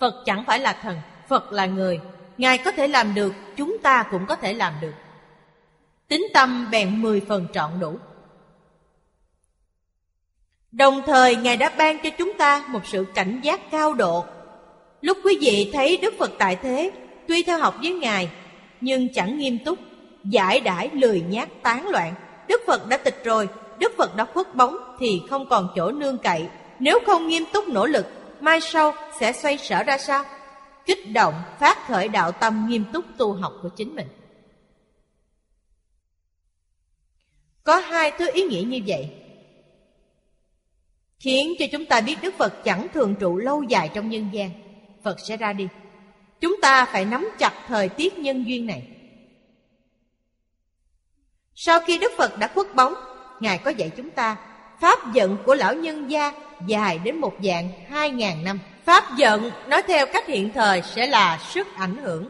Phật chẳng phải là thần, Phật là người. Ngài có thể làm được, chúng ta cũng có thể làm được. Tính tâm bèn mười phần trọn đủ. Đồng thời Ngài đã ban cho chúng ta một sự cảnh giác cao độ. Lúc quý vị thấy Đức Phật tại thế, tuy theo học với Ngài nhưng chẳng nghiêm túc, giải đãi lười nhát tán loạn. Đức Phật đã tịch rồi, Đức Phật đã khuất bóng thì không còn chỗ nương cậy. Nếu không nghiêm túc nỗ lực, mai sau sẽ xoay sở ra sao? Kích động, phát khởi đạo tâm nghiêm túc tu học của chính mình. Có hai thứ ý nghĩa như vậy Khiến cho chúng ta biết Đức Phật chẳng thường trụ lâu dài trong nhân gian Phật sẽ ra đi Chúng ta phải nắm chặt thời tiết nhân duyên này. Sau khi Đức Phật đã khuất bóng, Ngài có dạy chúng ta Pháp giận của lão nhân gia dài đến một dạng hai ngàn năm. Pháp giận nói theo cách hiện thời sẽ là sức ảnh hưởng.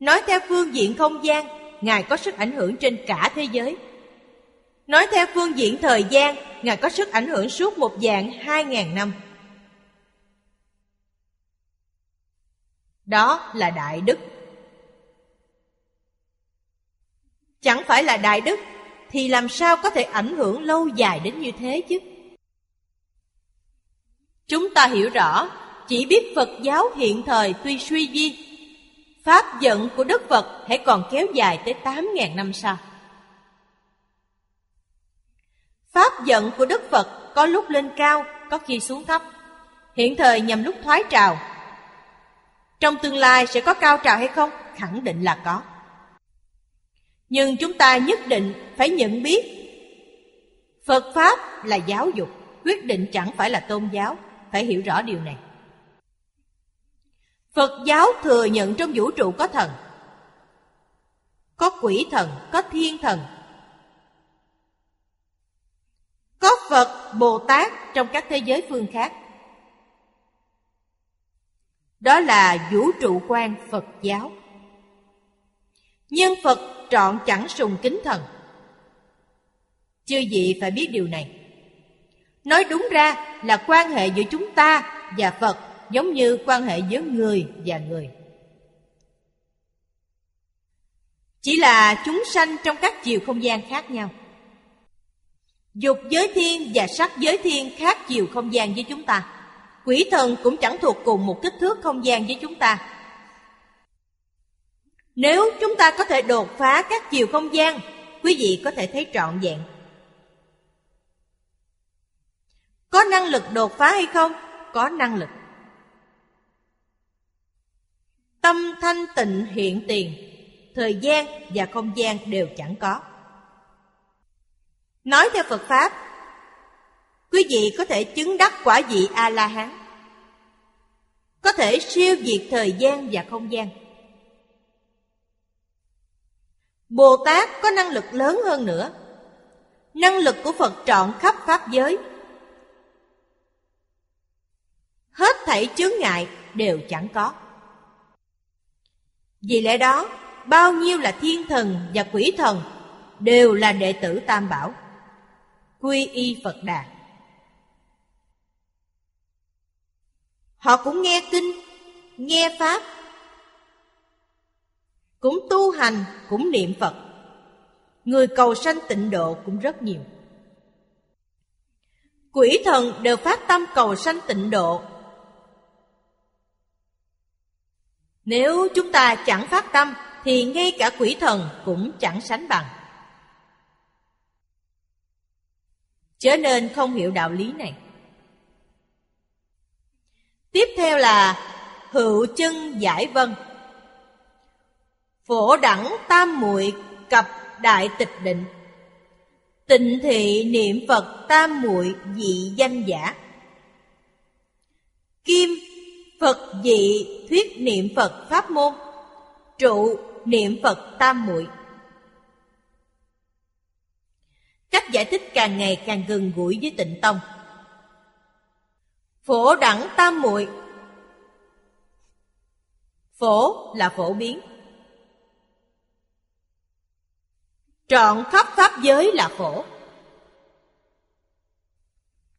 Nói theo phương diện không gian, Ngài có sức ảnh hưởng trên cả thế giới. Nói theo phương diện thời gian, Ngài có sức ảnh hưởng suốt một dạng hai ngàn năm. Đó là đại đức. Chẳng phải là đại đức thì làm sao có thể ảnh hưởng lâu dài đến như thế chứ? Chúng ta hiểu rõ, chỉ biết Phật giáo hiện thời tuy suy di, Pháp giận của Đức Phật hãy còn kéo dài tới 8.000 năm sau. Pháp giận của Đức Phật có lúc lên cao, có khi xuống thấp. Hiện thời nhằm lúc thoái trào, trong tương lai sẽ có cao trào hay không? Khẳng định là có. Nhưng chúng ta nhất định phải nhận biết Phật Pháp là giáo dục, quyết định chẳng phải là tôn giáo, phải hiểu rõ điều này. Phật giáo thừa nhận trong vũ trụ có thần, có quỷ thần, có thiên thần, có Phật, Bồ Tát trong các thế giới phương khác. Đó là vũ trụ quan Phật giáo. Nhưng Phật trọn chẳng sùng kính thần. Chư vị phải biết điều này. Nói đúng ra là quan hệ giữa chúng ta và Phật, giống như quan hệ giữa người và người. Chỉ là chúng sanh trong các chiều không gian khác nhau. Dục giới thiên và sắc giới thiên khác chiều không gian với chúng ta. Quỷ thần cũng chẳng thuộc cùng một kích thước không gian với chúng ta Nếu chúng ta có thể đột phá các chiều không gian, Quý vị có thể thấy trọn vẹn Có năng lực đột phá hay không? có năng lực. Tâm thanh tịnh hiện tiền, thời gian và không gian đều chẳng có. Nói theo Phật Pháp, quý vị có thể chứng đắc quả vị A-la-hán. Có thể siêu diệt thời gian và không gian. Bồ Tát có năng lực lớn hơn nữa. Năng lực của Phật trọn khắp Pháp giới. Hết thảy chướng ngại đều chẳng có. Vì lẽ đó, bao nhiêu là thiên thần và quỷ thần đều là đệ tử Tam Bảo. Quy y Phật Đà. Họ cũng nghe kinh, nghe Pháp, cũng tu hành, cũng niệm Phật. Người cầu sanh tịnh độ cũng rất nhiều. Quỷ thần đều phát tâm cầu sanh tịnh độ. Nếu chúng ta chẳng phát tâm, thì ngay cả quỷ thần cũng chẳng sánh bằng. Chớ nên không hiểu đạo lý này. Tiếp theo là hữu chân giải vân. Phổ đẳng tam muội cập đại tịch định. Tịnh thị niệm Phật tam muội dị danh giả. Kim Phật dị thuyết niệm Phật pháp môn. Trụ niệm Phật tam muội. Cách giải thích càng ngày càng gần gũi với tịnh tông. Phổ đẳng tam muội Phổ là phổ biến Trọn khắp pháp giới là phổ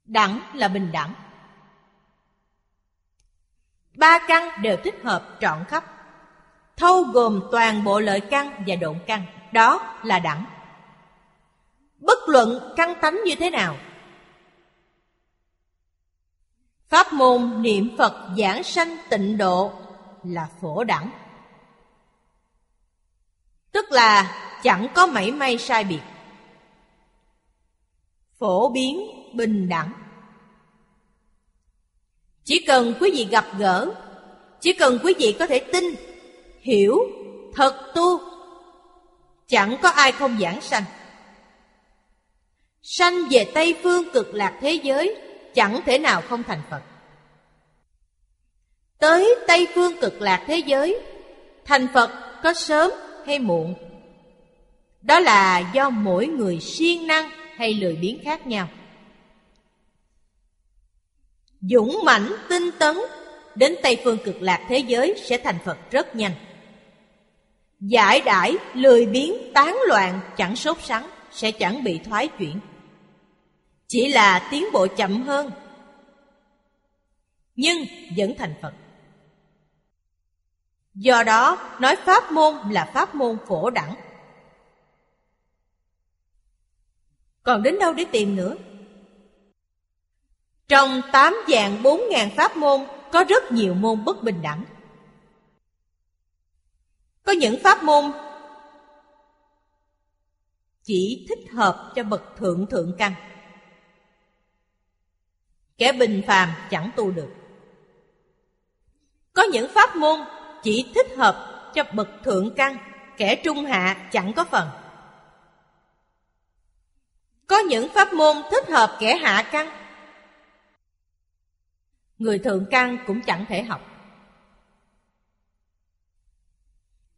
Đẳng là bình đẳng Ba căn đều thích hợp trọn khắp. Thâu gồm toàn bộ lợi căn và độn căn. Đó là đẳng. Bất luận căn tánh như thế nào. Pháp môn niệm Phật giảng sanh tịnh độ là phổ đẳng. Tức là chẳng có mảy may sai biệt. Phổ biến bình đẳng. Chỉ cần quý vị gặp gỡ, Chỉ cần quý vị có thể tin, Hiểu, Thật tu, Chẳng có ai không giảng sanh. Sanh về Tây Phương cực lạc thế giới, Chẳng thể nào không thành Phật. Tới Tây Phương cực lạc thế giới, Thành Phật có sớm hay muộn? Đó là do mỗi người siêng năng hay lười biếng khác nhau. Dũng mãnh tinh tấn Đến Tây Phương cực lạc thế giới sẽ thành Phật rất nhanh Giải đãi, lười biếng, tán loạn, chẳng sốt sắng Sẽ chẳng bị thoái chuyển Chỉ là tiến bộ chậm hơn Nhưng vẫn thành Phật Do đó, nói pháp môn là pháp môn phổ đẳng. Còn đến đâu để tìm nữa? Trong tám dạng bốn ngàn pháp môn có rất nhiều môn bất bình đẳng. Có những pháp môn chỉ thích hợp cho bậc thượng thượng căn. Kẻ bình phàm chẳng tu được. Có những pháp môn chỉ thích hợp cho bậc thượng căn, kẻ trung hạ chẳng có phần. Có những pháp môn thích hợp kẻ hạ căn. Người thượng căn cũng chẳng thể học.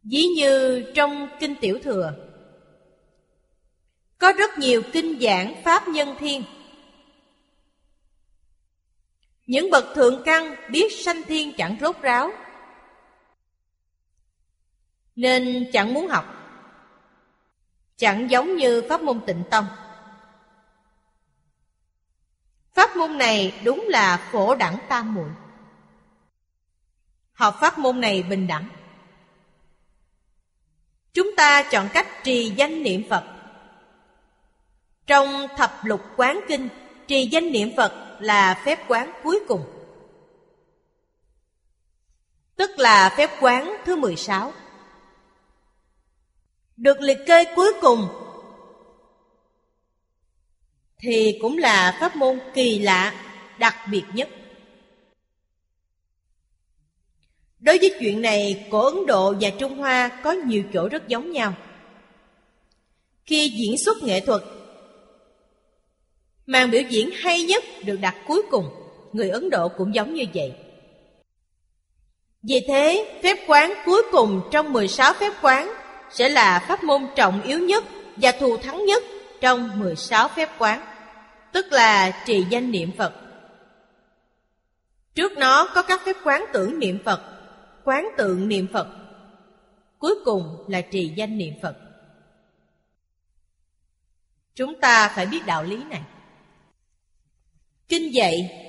Ví như trong Kinh Tiểu Thừa, Có rất nhiều kinh giảng Pháp Nhân Thiên Những bậc thượng căn biết sanh thiên chẳng rốt ráo, nên chẳng muốn học. Chẳng giống như pháp môn tịnh tông. Pháp môn này đúng là phổ đẳng tam muội. Học pháp môn này bình đẳng. Chúng ta chọn cách trì danh niệm Phật. Trong thập lục quán kinh, trì danh niệm Phật là phép quán cuối cùng. Tức là phép quán thứ 16 được liệt kê cuối cùng thì cũng là pháp môn kỳ lạ đặc biệt nhất Đối với chuyện này, cổ Ấn Độ và Trung Hoa có nhiều chỗ rất giống nhau. Khi diễn xuất nghệ thuật, màn biểu diễn hay nhất được đặt cuối cùng. Người Ấn Độ cũng giống như vậy. Vì thế, phép quán cuối cùng trong 16 phép quán sẽ là pháp môn trọng yếu nhất và thù thắng nhất trong 16 phép quán, tức là trì danh niệm Phật. Trước nó có các phép quán tưởng niệm Phật, quán tượng niệm Phật. Cuối cùng là trì danh niệm Phật. Chúng ta phải biết đạo lý này. Kinh dạy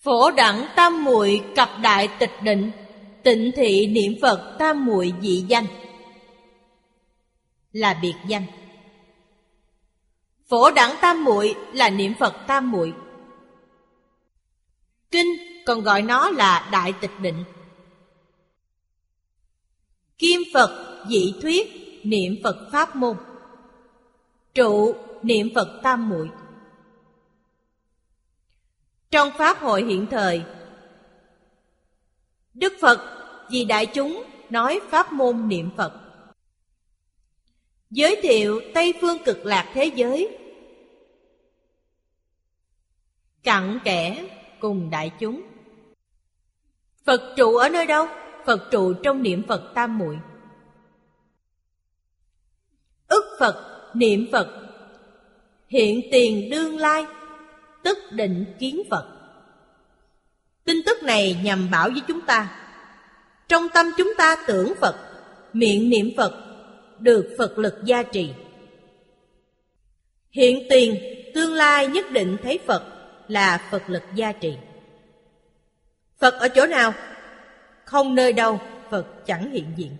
Phổ đẳng tam muội cập đại tịch định Tịnh thị niệm Phật tam muội dị danh là biệt danh. Phổ đẳng tam muội là niệm Phật tam muội. Kinh còn gọi nó là Đại Tịch Định. Kim Phật dị thuyết niệm Phật Pháp môn. Trụ niệm Phật tam muội. Trong Pháp hội hiện thời, Đức Phật vì đại chúng nói Pháp môn niệm Phật. Giới thiệu Tây Phương cực lạc thế giới. Cặn kẽ cùng đại chúng. Phật trụ ở nơi đâu? Phật trụ trong niệm Phật tam muội. Ức Phật, niệm Phật. Hiện tiền đương lai Tức định kiến Phật. Tin tức này nhằm bảo với chúng ta. Trong tâm chúng ta tưởng Phật Miệng niệm Phật được Phật lực gia trì. Hiện tiền, tương lai nhất định thấy Phật Là Phật lực gia trì. Phật ở chỗ nào? Không nơi đâu, Phật chẳng hiện diện.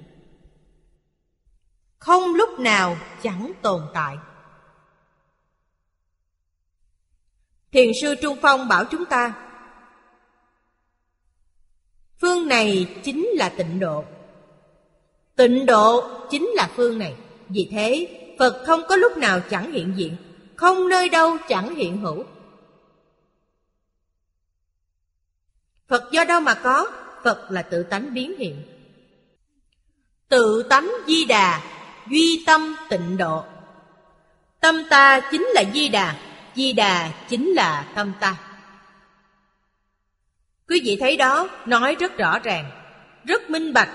Không lúc nào chẳng tồn tại. Thiền sư Trung Phong bảo chúng ta, Phương này chính là tịnh độ. Tịnh độ chính là phương này Vì thế Phật không có lúc nào chẳng hiện diện Không nơi đâu chẳng hiện hữu Phật do đâu mà có? Phật là tự tánh biến hiện. Tự tánh di đà, duy tâm tịnh độ. Tâm ta chính là di đà, di đà chính là tâm ta. Quý vị thấy đó, nói rất rõ ràng, rất minh bạch.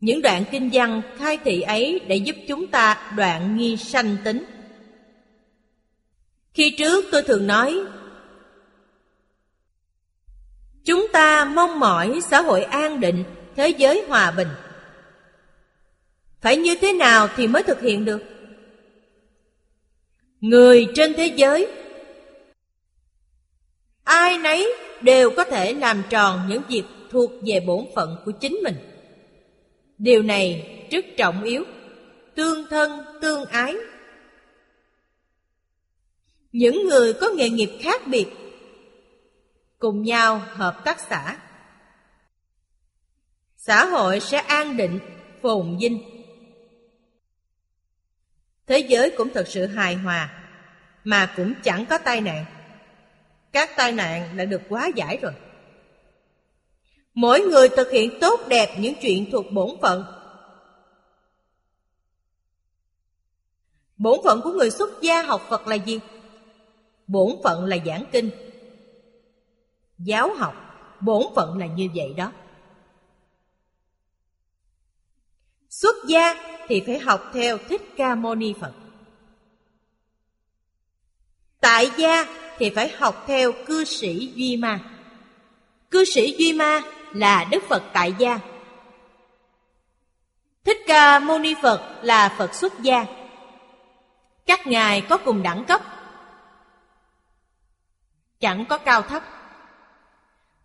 Những đoạn kinh văn khai thị ấy để giúp chúng ta đoạn nghi sanh tính. Khi trước tôi thường nói Chúng ta mong mỏi xã hội an định, thế giới hòa bình. Phải như thế nào thì mới thực hiện được? Người trên thế giới Ai nấy đều có thể làm tròn những việc thuộc về bổn phận của chính mình. Điều này rất trọng yếu, tương thân, tương ái. Những người có nghề nghiệp khác biệt cùng nhau hợp tác xã. Xã hội sẽ an định, phồn vinh. Thế giới cũng thật sự hài hòa, mà cũng chẳng có tai nạn. Các tai nạn đã được quá giải rồi. Mỗi người thực hiện tốt đẹp những chuyện thuộc bổn phận. Bổn phận của người xuất gia học Phật là gì? Bổn phận là giảng kinh Giáo học, bổn phận là như vậy đó. Xuất gia thì phải học theo Thích Ca Mâu Ni Phật. Tại gia thì phải học theo cư sĩ Duy Ma. Cư sĩ Duy Ma là Đức Phật tại gia. Thích Ca Mâu Ni Phật là Phật xuất gia. Các ngài có cùng đẳng cấp. Chẳng có cao thấp.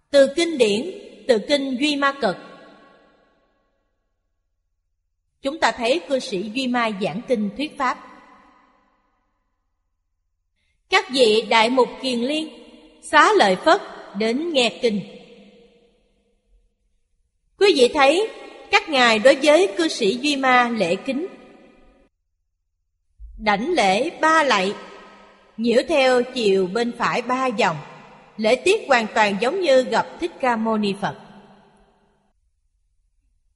Từ kinh điển, từ kinh Duy Ma Cực Chúng ta thấy cư sĩ Duy Ma giảng kinh thuyết pháp Các vị đại mục kiền liên Xá lợi Phất đến nghe kinh Quý vị thấy, các ngài đối với cư sĩ Duy Ma lễ kính. Đảnh lễ ba lạy, Nhiễu theo chiều bên phải ba dòng. Lễ tiết hoàn toàn giống như gặp Thích Ca Mâu Ni Phật.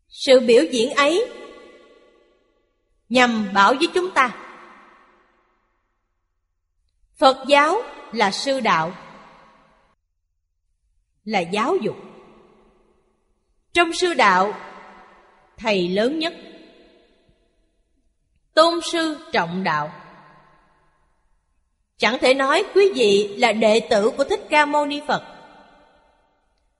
Sự biểu diễn ấy nhằm bảo với chúng ta. Phật giáo là sư đạo, là giáo dục trong sư đạo, thầy lớn nhất. Tôn sư trọng đạo. Chẳng thể nói quý vị là đệ tử của thích ca mâu ni phật.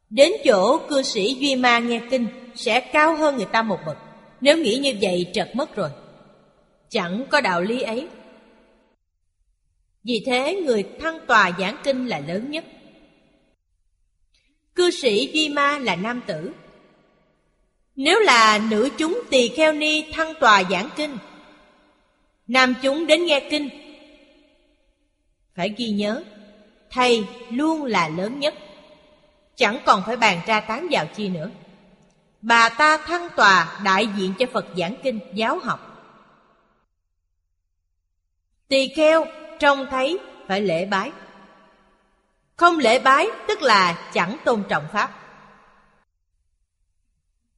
Đến chỗ cư sĩ duy ma nghe kinh sẽ cao hơn người ta một bậc. Nếu nghĩ như vậy, trật mất rồi. Chẳng có đạo lý ấy. Vì thế, người thăng tòa giảng kinh là lớn nhất. Cư sĩ Di Ma là nam tử. Nếu là nữ chúng tỳ kheo ni thăng tòa giảng kinh, Nam chúng đến nghe kinh, Phải ghi nhớ, Thầy luôn là lớn nhất, Chẳng còn phải bàn tra tán vào chi nữa. Bà ta thăng tòa đại diện cho Phật giảng kinh, giáo học. Tỳ kheo trông thấy phải lễ bái. Không lễ bái tức là chẳng tôn trọng Pháp.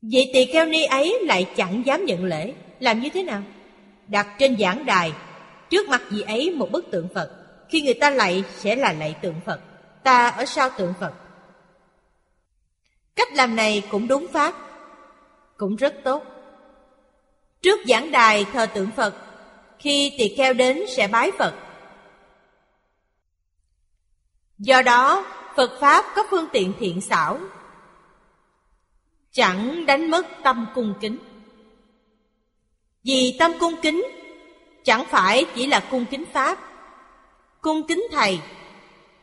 Vị tỳ kheo ni ấy lại chẳng dám nhận lễ. Làm như thế nào? Đặt trên giảng đài Trước mặt vị ấy một bức tượng Phật. Khi người ta lạy sẽ là lạy tượng Phật. Ta ở sau tượng Phật. Cách làm này cũng đúng Pháp Cũng rất tốt. Trước giảng đài thờ tượng Phật Khi tỳ kheo đến sẽ bái Phật. Do đó, Phật Pháp có phương tiện thiện xảo, chẳng đánh mất tâm cung kính. Vì tâm cung kính chẳng phải chỉ là cung kính Pháp, cung kính Thầy,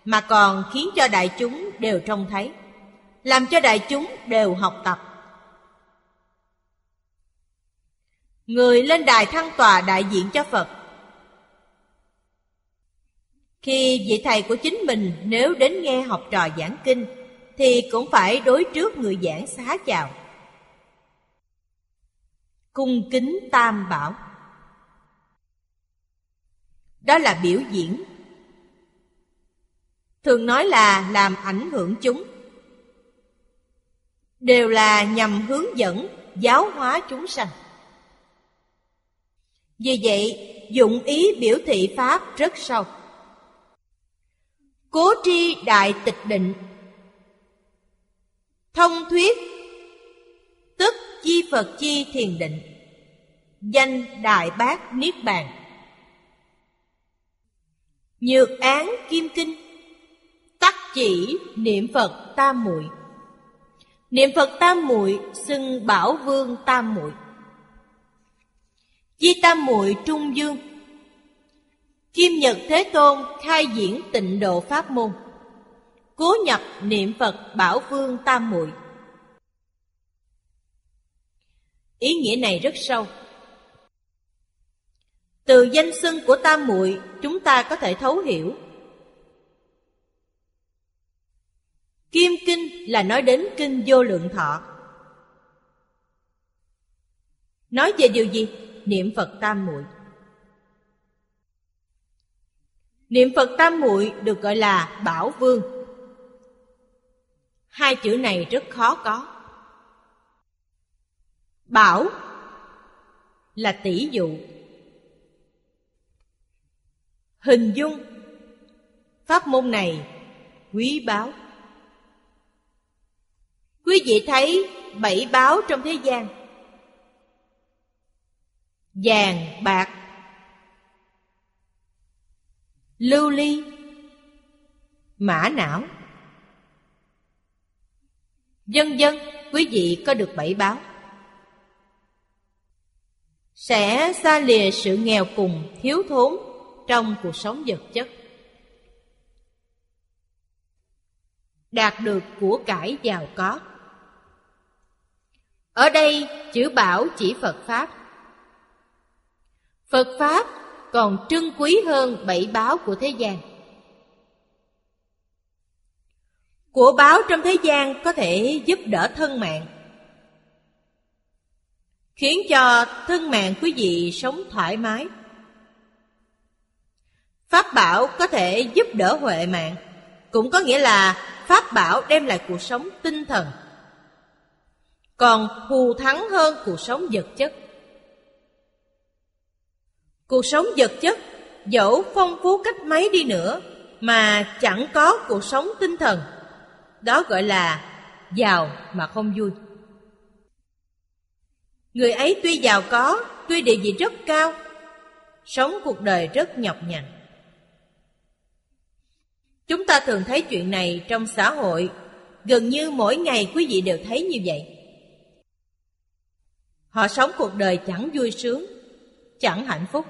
mà còn khiến cho đại chúng đều trông thấy, làm cho đại chúng đều học tập. Người lên đài thăng tòa đại diện cho Phật khi vị thầy của chính mình nếu đến nghe học trò giảng kinh thì cũng phải đối trước người giảng xá chào. Cung kính tam bảo. Đó là biểu diễn. Thường nói là làm ảnh hưởng chúng. Đều là nhằm hướng dẫn, giáo hóa chúng sanh. Vì vậy, dụng ý biểu thị Pháp rất sâu. Cố tri đại tịch định Thông thuyết, Tức chi Phật chi thiền định, Danh Đại Bác Niết Bàn. Nhược án Kim Kinh, Tắc chỉ niệm Phật Tam Muội. Niệm Phật Tam Muội xưng Bảo Vương Tam Muội. Chi Tam Muội Trung Dương. Kim Nhật Thế Tôn khai diễn tịnh độ Pháp môn. Cố nhập niệm Phật Bảo Vương Tam Muội. Ý nghĩa này rất sâu. Từ danh xưng của Tam Muội, chúng ta có thể thấu hiểu. Kim Kinh là nói đến Kinh Vô Lượng Thọ. Nói về điều gì? Niệm Phật Tam Muội. Niệm Phật Tam Muội được gọi là Bảo Vương. Hai chữ này rất khó có. Bảo là tỷ dụ. Hình dung pháp môn này quý báu. Quý vị thấy bảy báo trong thế gian. Vàng, bạc, lưu ly mã não dân dân, quý vị có được bảy báo. Sẽ xa lìa sự nghèo cùng thiếu thốn trong cuộc sống vật chất. Đạt được của cải giàu có. Ở đây chữ bảo chỉ phật pháp. Phật pháp còn trân quý hơn bảy báo của thế gian. Của báo trong thế gian có thể giúp đỡ thân mạng, khiến cho thân mạng quý vị sống thoải mái. Pháp bảo có thể giúp đỡ huệ mạng, cũng có nghĩa là pháp bảo đem lại cuộc sống tinh thần. Còn thù thắng hơn cuộc sống vật chất. Cuộc sống vật chất dẫu phong phú cách mấy đi nữa mà chẳng có cuộc sống tinh thần đó gọi là giàu mà không vui. Người ấy tuy giàu có, tuy địa vị rất cao, sống cuộc đời rất nhọc nhằn. Chúng ta thường thấy chuyện này trong xã hội, gần như mỗi ngày quý vị đều thấy như vậy. Họ sống cuộc đời chẳng vui sướng, chẳng hạnh phúc.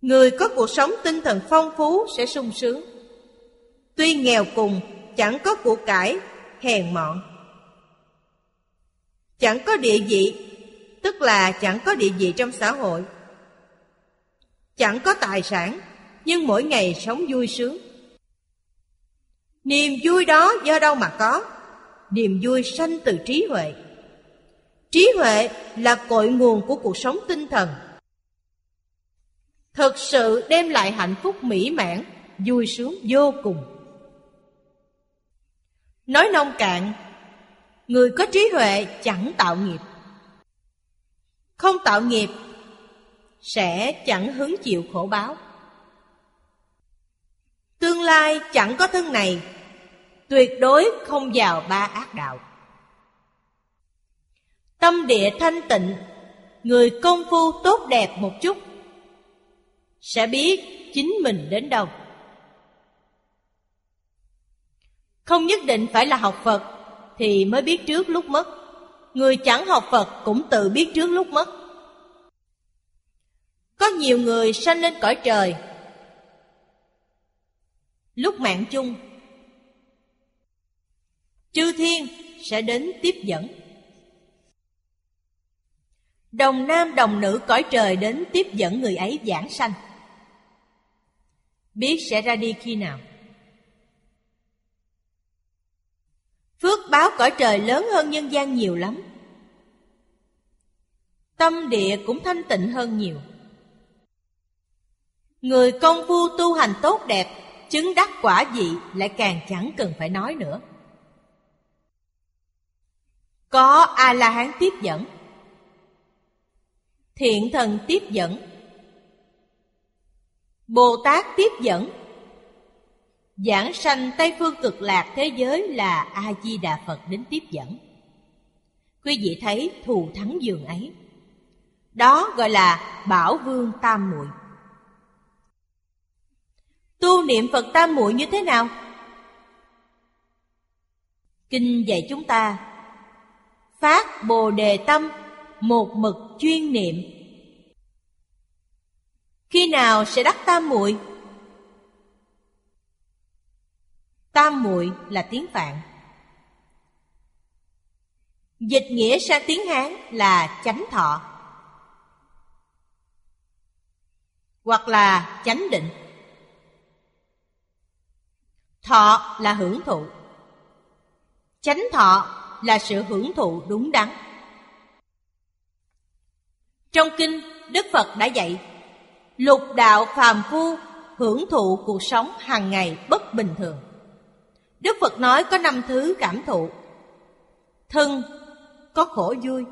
Người có cuộc sống tinh thần phong phú sẽ sung sướng tuy nghèo cùng, chẳng có của cải, hèn mọn. Chẳng có địa vị, tức là chẳng có địa vị trong xã hội. Chẳng có tài sản, nhưng mỗi ngày sống vui sướng. Niềm vui đó do đâu mà có? Niềm vui sanh từ trí huệ. Trí huệ là cội nguồn của cuộc sống tinh thần. Thực sự đem lại hạnh phúc mỹ mãn, vui sướng vô cùng nói nông cạn, người có trí huệ chẳng tạo nghiệp. Không tạo nghiệp sẽ chẳng hứng chịu khổ báo. Tương lai chẳng có thân này, tuyệt đối không vào ba ác đạo. Tâm địa thanh tịnh, người công phu tốt đẹp một chút, sẽ biết chính mình đến đâu. Không nhất định phải là học phật thì mới biết trước lúc mất. Người chẳng học phật cũng tự biết trước lúc mất. Có nhiều người sanh lên cõi trời. Lúc mạng chung, chư thiên sẽ đến tiếp dẫn. Đồng nam đồng nữ cõi trời đến tiếp dẫn người ấy giảng sanh. Biết sẽ ra đi khi nào? Phước báo cõi trời lớn hơn nhân gian nhiều lắm. Tâm địa cũng thanh tịnh hơn nhiều. Người công phu tu hành tốt đẹp, chứng đắc quả dị lại càng chẳng cần phải nói nữa. Có a la hán tiếp dẫn. Thiện thần tiếp dẫn. Bồ tát tiếp dẫn giảng sanh tây phương cực lạc thế giới là a di đà phật đến tiếp dẫn quý vị thấy thù thắng giường ấy đó gọi là bảo vương tam muội Tu niệm Phật Tam Muội như thế nào? Kinh dạy chúng ta, Phát Bồ Đề Tâm Một mực chuyên niệm Khi nào sẽ đắc Tam Muội? Tam Muội là tiếng Phạn. Dịch nghĩa sang tiếng Hán là chánh thọ. Hoặc là chánh định. Thọ là hưởng thụ. Chánh thọ là sự hưởng thụ đúng đắn. Trong kinh, Đức Phật đã dạy, Lục đạo phàm phu hưởng thụ cuộc sống hàng ngày bất bình thường. Đức Phật nói có năm thứ cảm thụ. Thân, có khổ vui.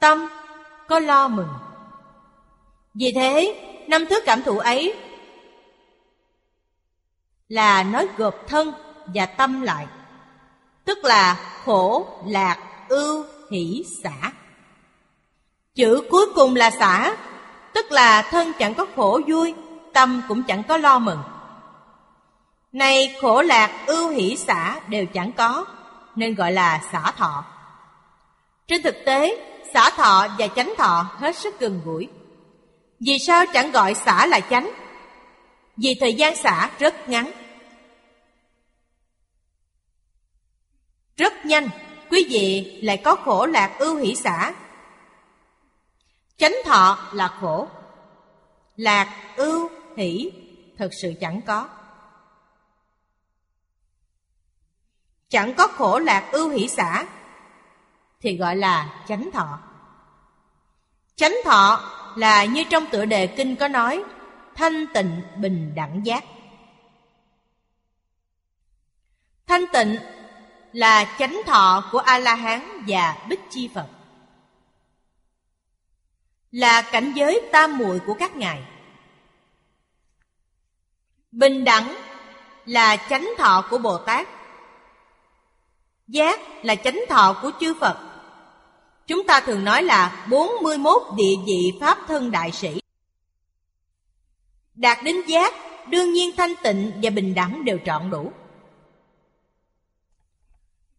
Tâm, có lo mừng. Vì thế, năm thứ cảm thụ ấy là nói gộp thân và tâm lại, tức là khổ, lạc, ưu, hỷ, xả. Chữ cuối cùng là xả, tức là thân chẳng có khổ vui, tâm cũng chẳng có lo mừng nay khổ lạc ưu hỷ xả đều chẳng có nên gọi là xả thọ trên thực tế xả thọ và chánh thọ hết sức gần gũi vì sao chẳng gọi xả là chánh vì thời gian xả rất ngắn Rất nhanh, quý vị lại có khổ lạc ưu hỷ xả. Chánh thọ là khổ. Lạc ưu hỷ thật sự chẳng có. Chẳng có khổ lạc ưu hỷ xả thì gọi là chánh thọ. Chánh thọ là như trong tựa đề kinh có nói, thanh tịnh bình đẳng giác. Thanh tịnh là chánh thọ của A-la-hán và Bích Chi Phật. Là cảnh giới tam muội của các ngài. Bình đẳng là chánh thọ của Bồ Tát. Giác là chánh thọ của chư Phật. Chúng ta thường nói là 41 địa vị Pháp thân đại sĩ. Đạt đến giác, đương nhiên thanh tịnh và bình đẳng đều trọn đủ.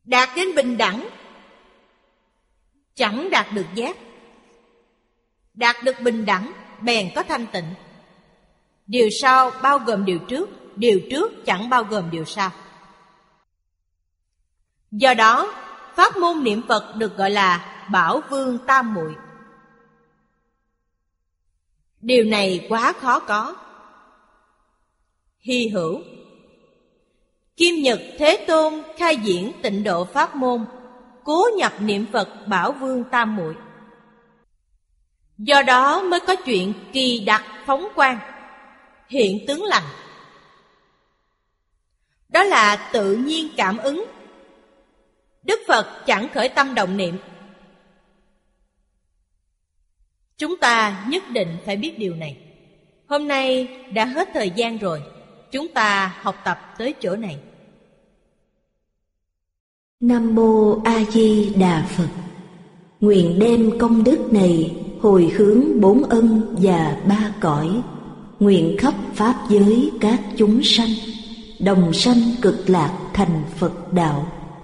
Đạt đến bình đẳng, chẳng đạt được giác. Đạt được bình đẳng, bèn có thanh tịnh. Điều sau bao gồm điều trước, điều trước chẳng bao gồm điều sau. Do đó, pháp môn niệm Phật được gọi là Bảo Vương Tam Muội. Điều này quá khó có. Hy hữu Kim Nhật Thế Tôn khai diễn tịnh độ pháp môn, cố nhập niệm Phật Bảo Vương Tam Muội. Do đó mới có chuyện kỳ đặc phóng quang, hiện tướng lành. Đó là tự nhiên cảm ứng. Đức Phật chẳng khởi tâm động niệm. Chúng ta nhất định phải biết điều này. Hôm nay đã hết thời gian rồi. Chúng ta học tập tới chỗ này. Nam Mô A Di Đà Phật Nguyện đem công đức này hồi hướng bốn ân và ba cõi Nguyện khắp Pháp giới các chúng sanh, Đồng sanh cực lạc thành Phật đạo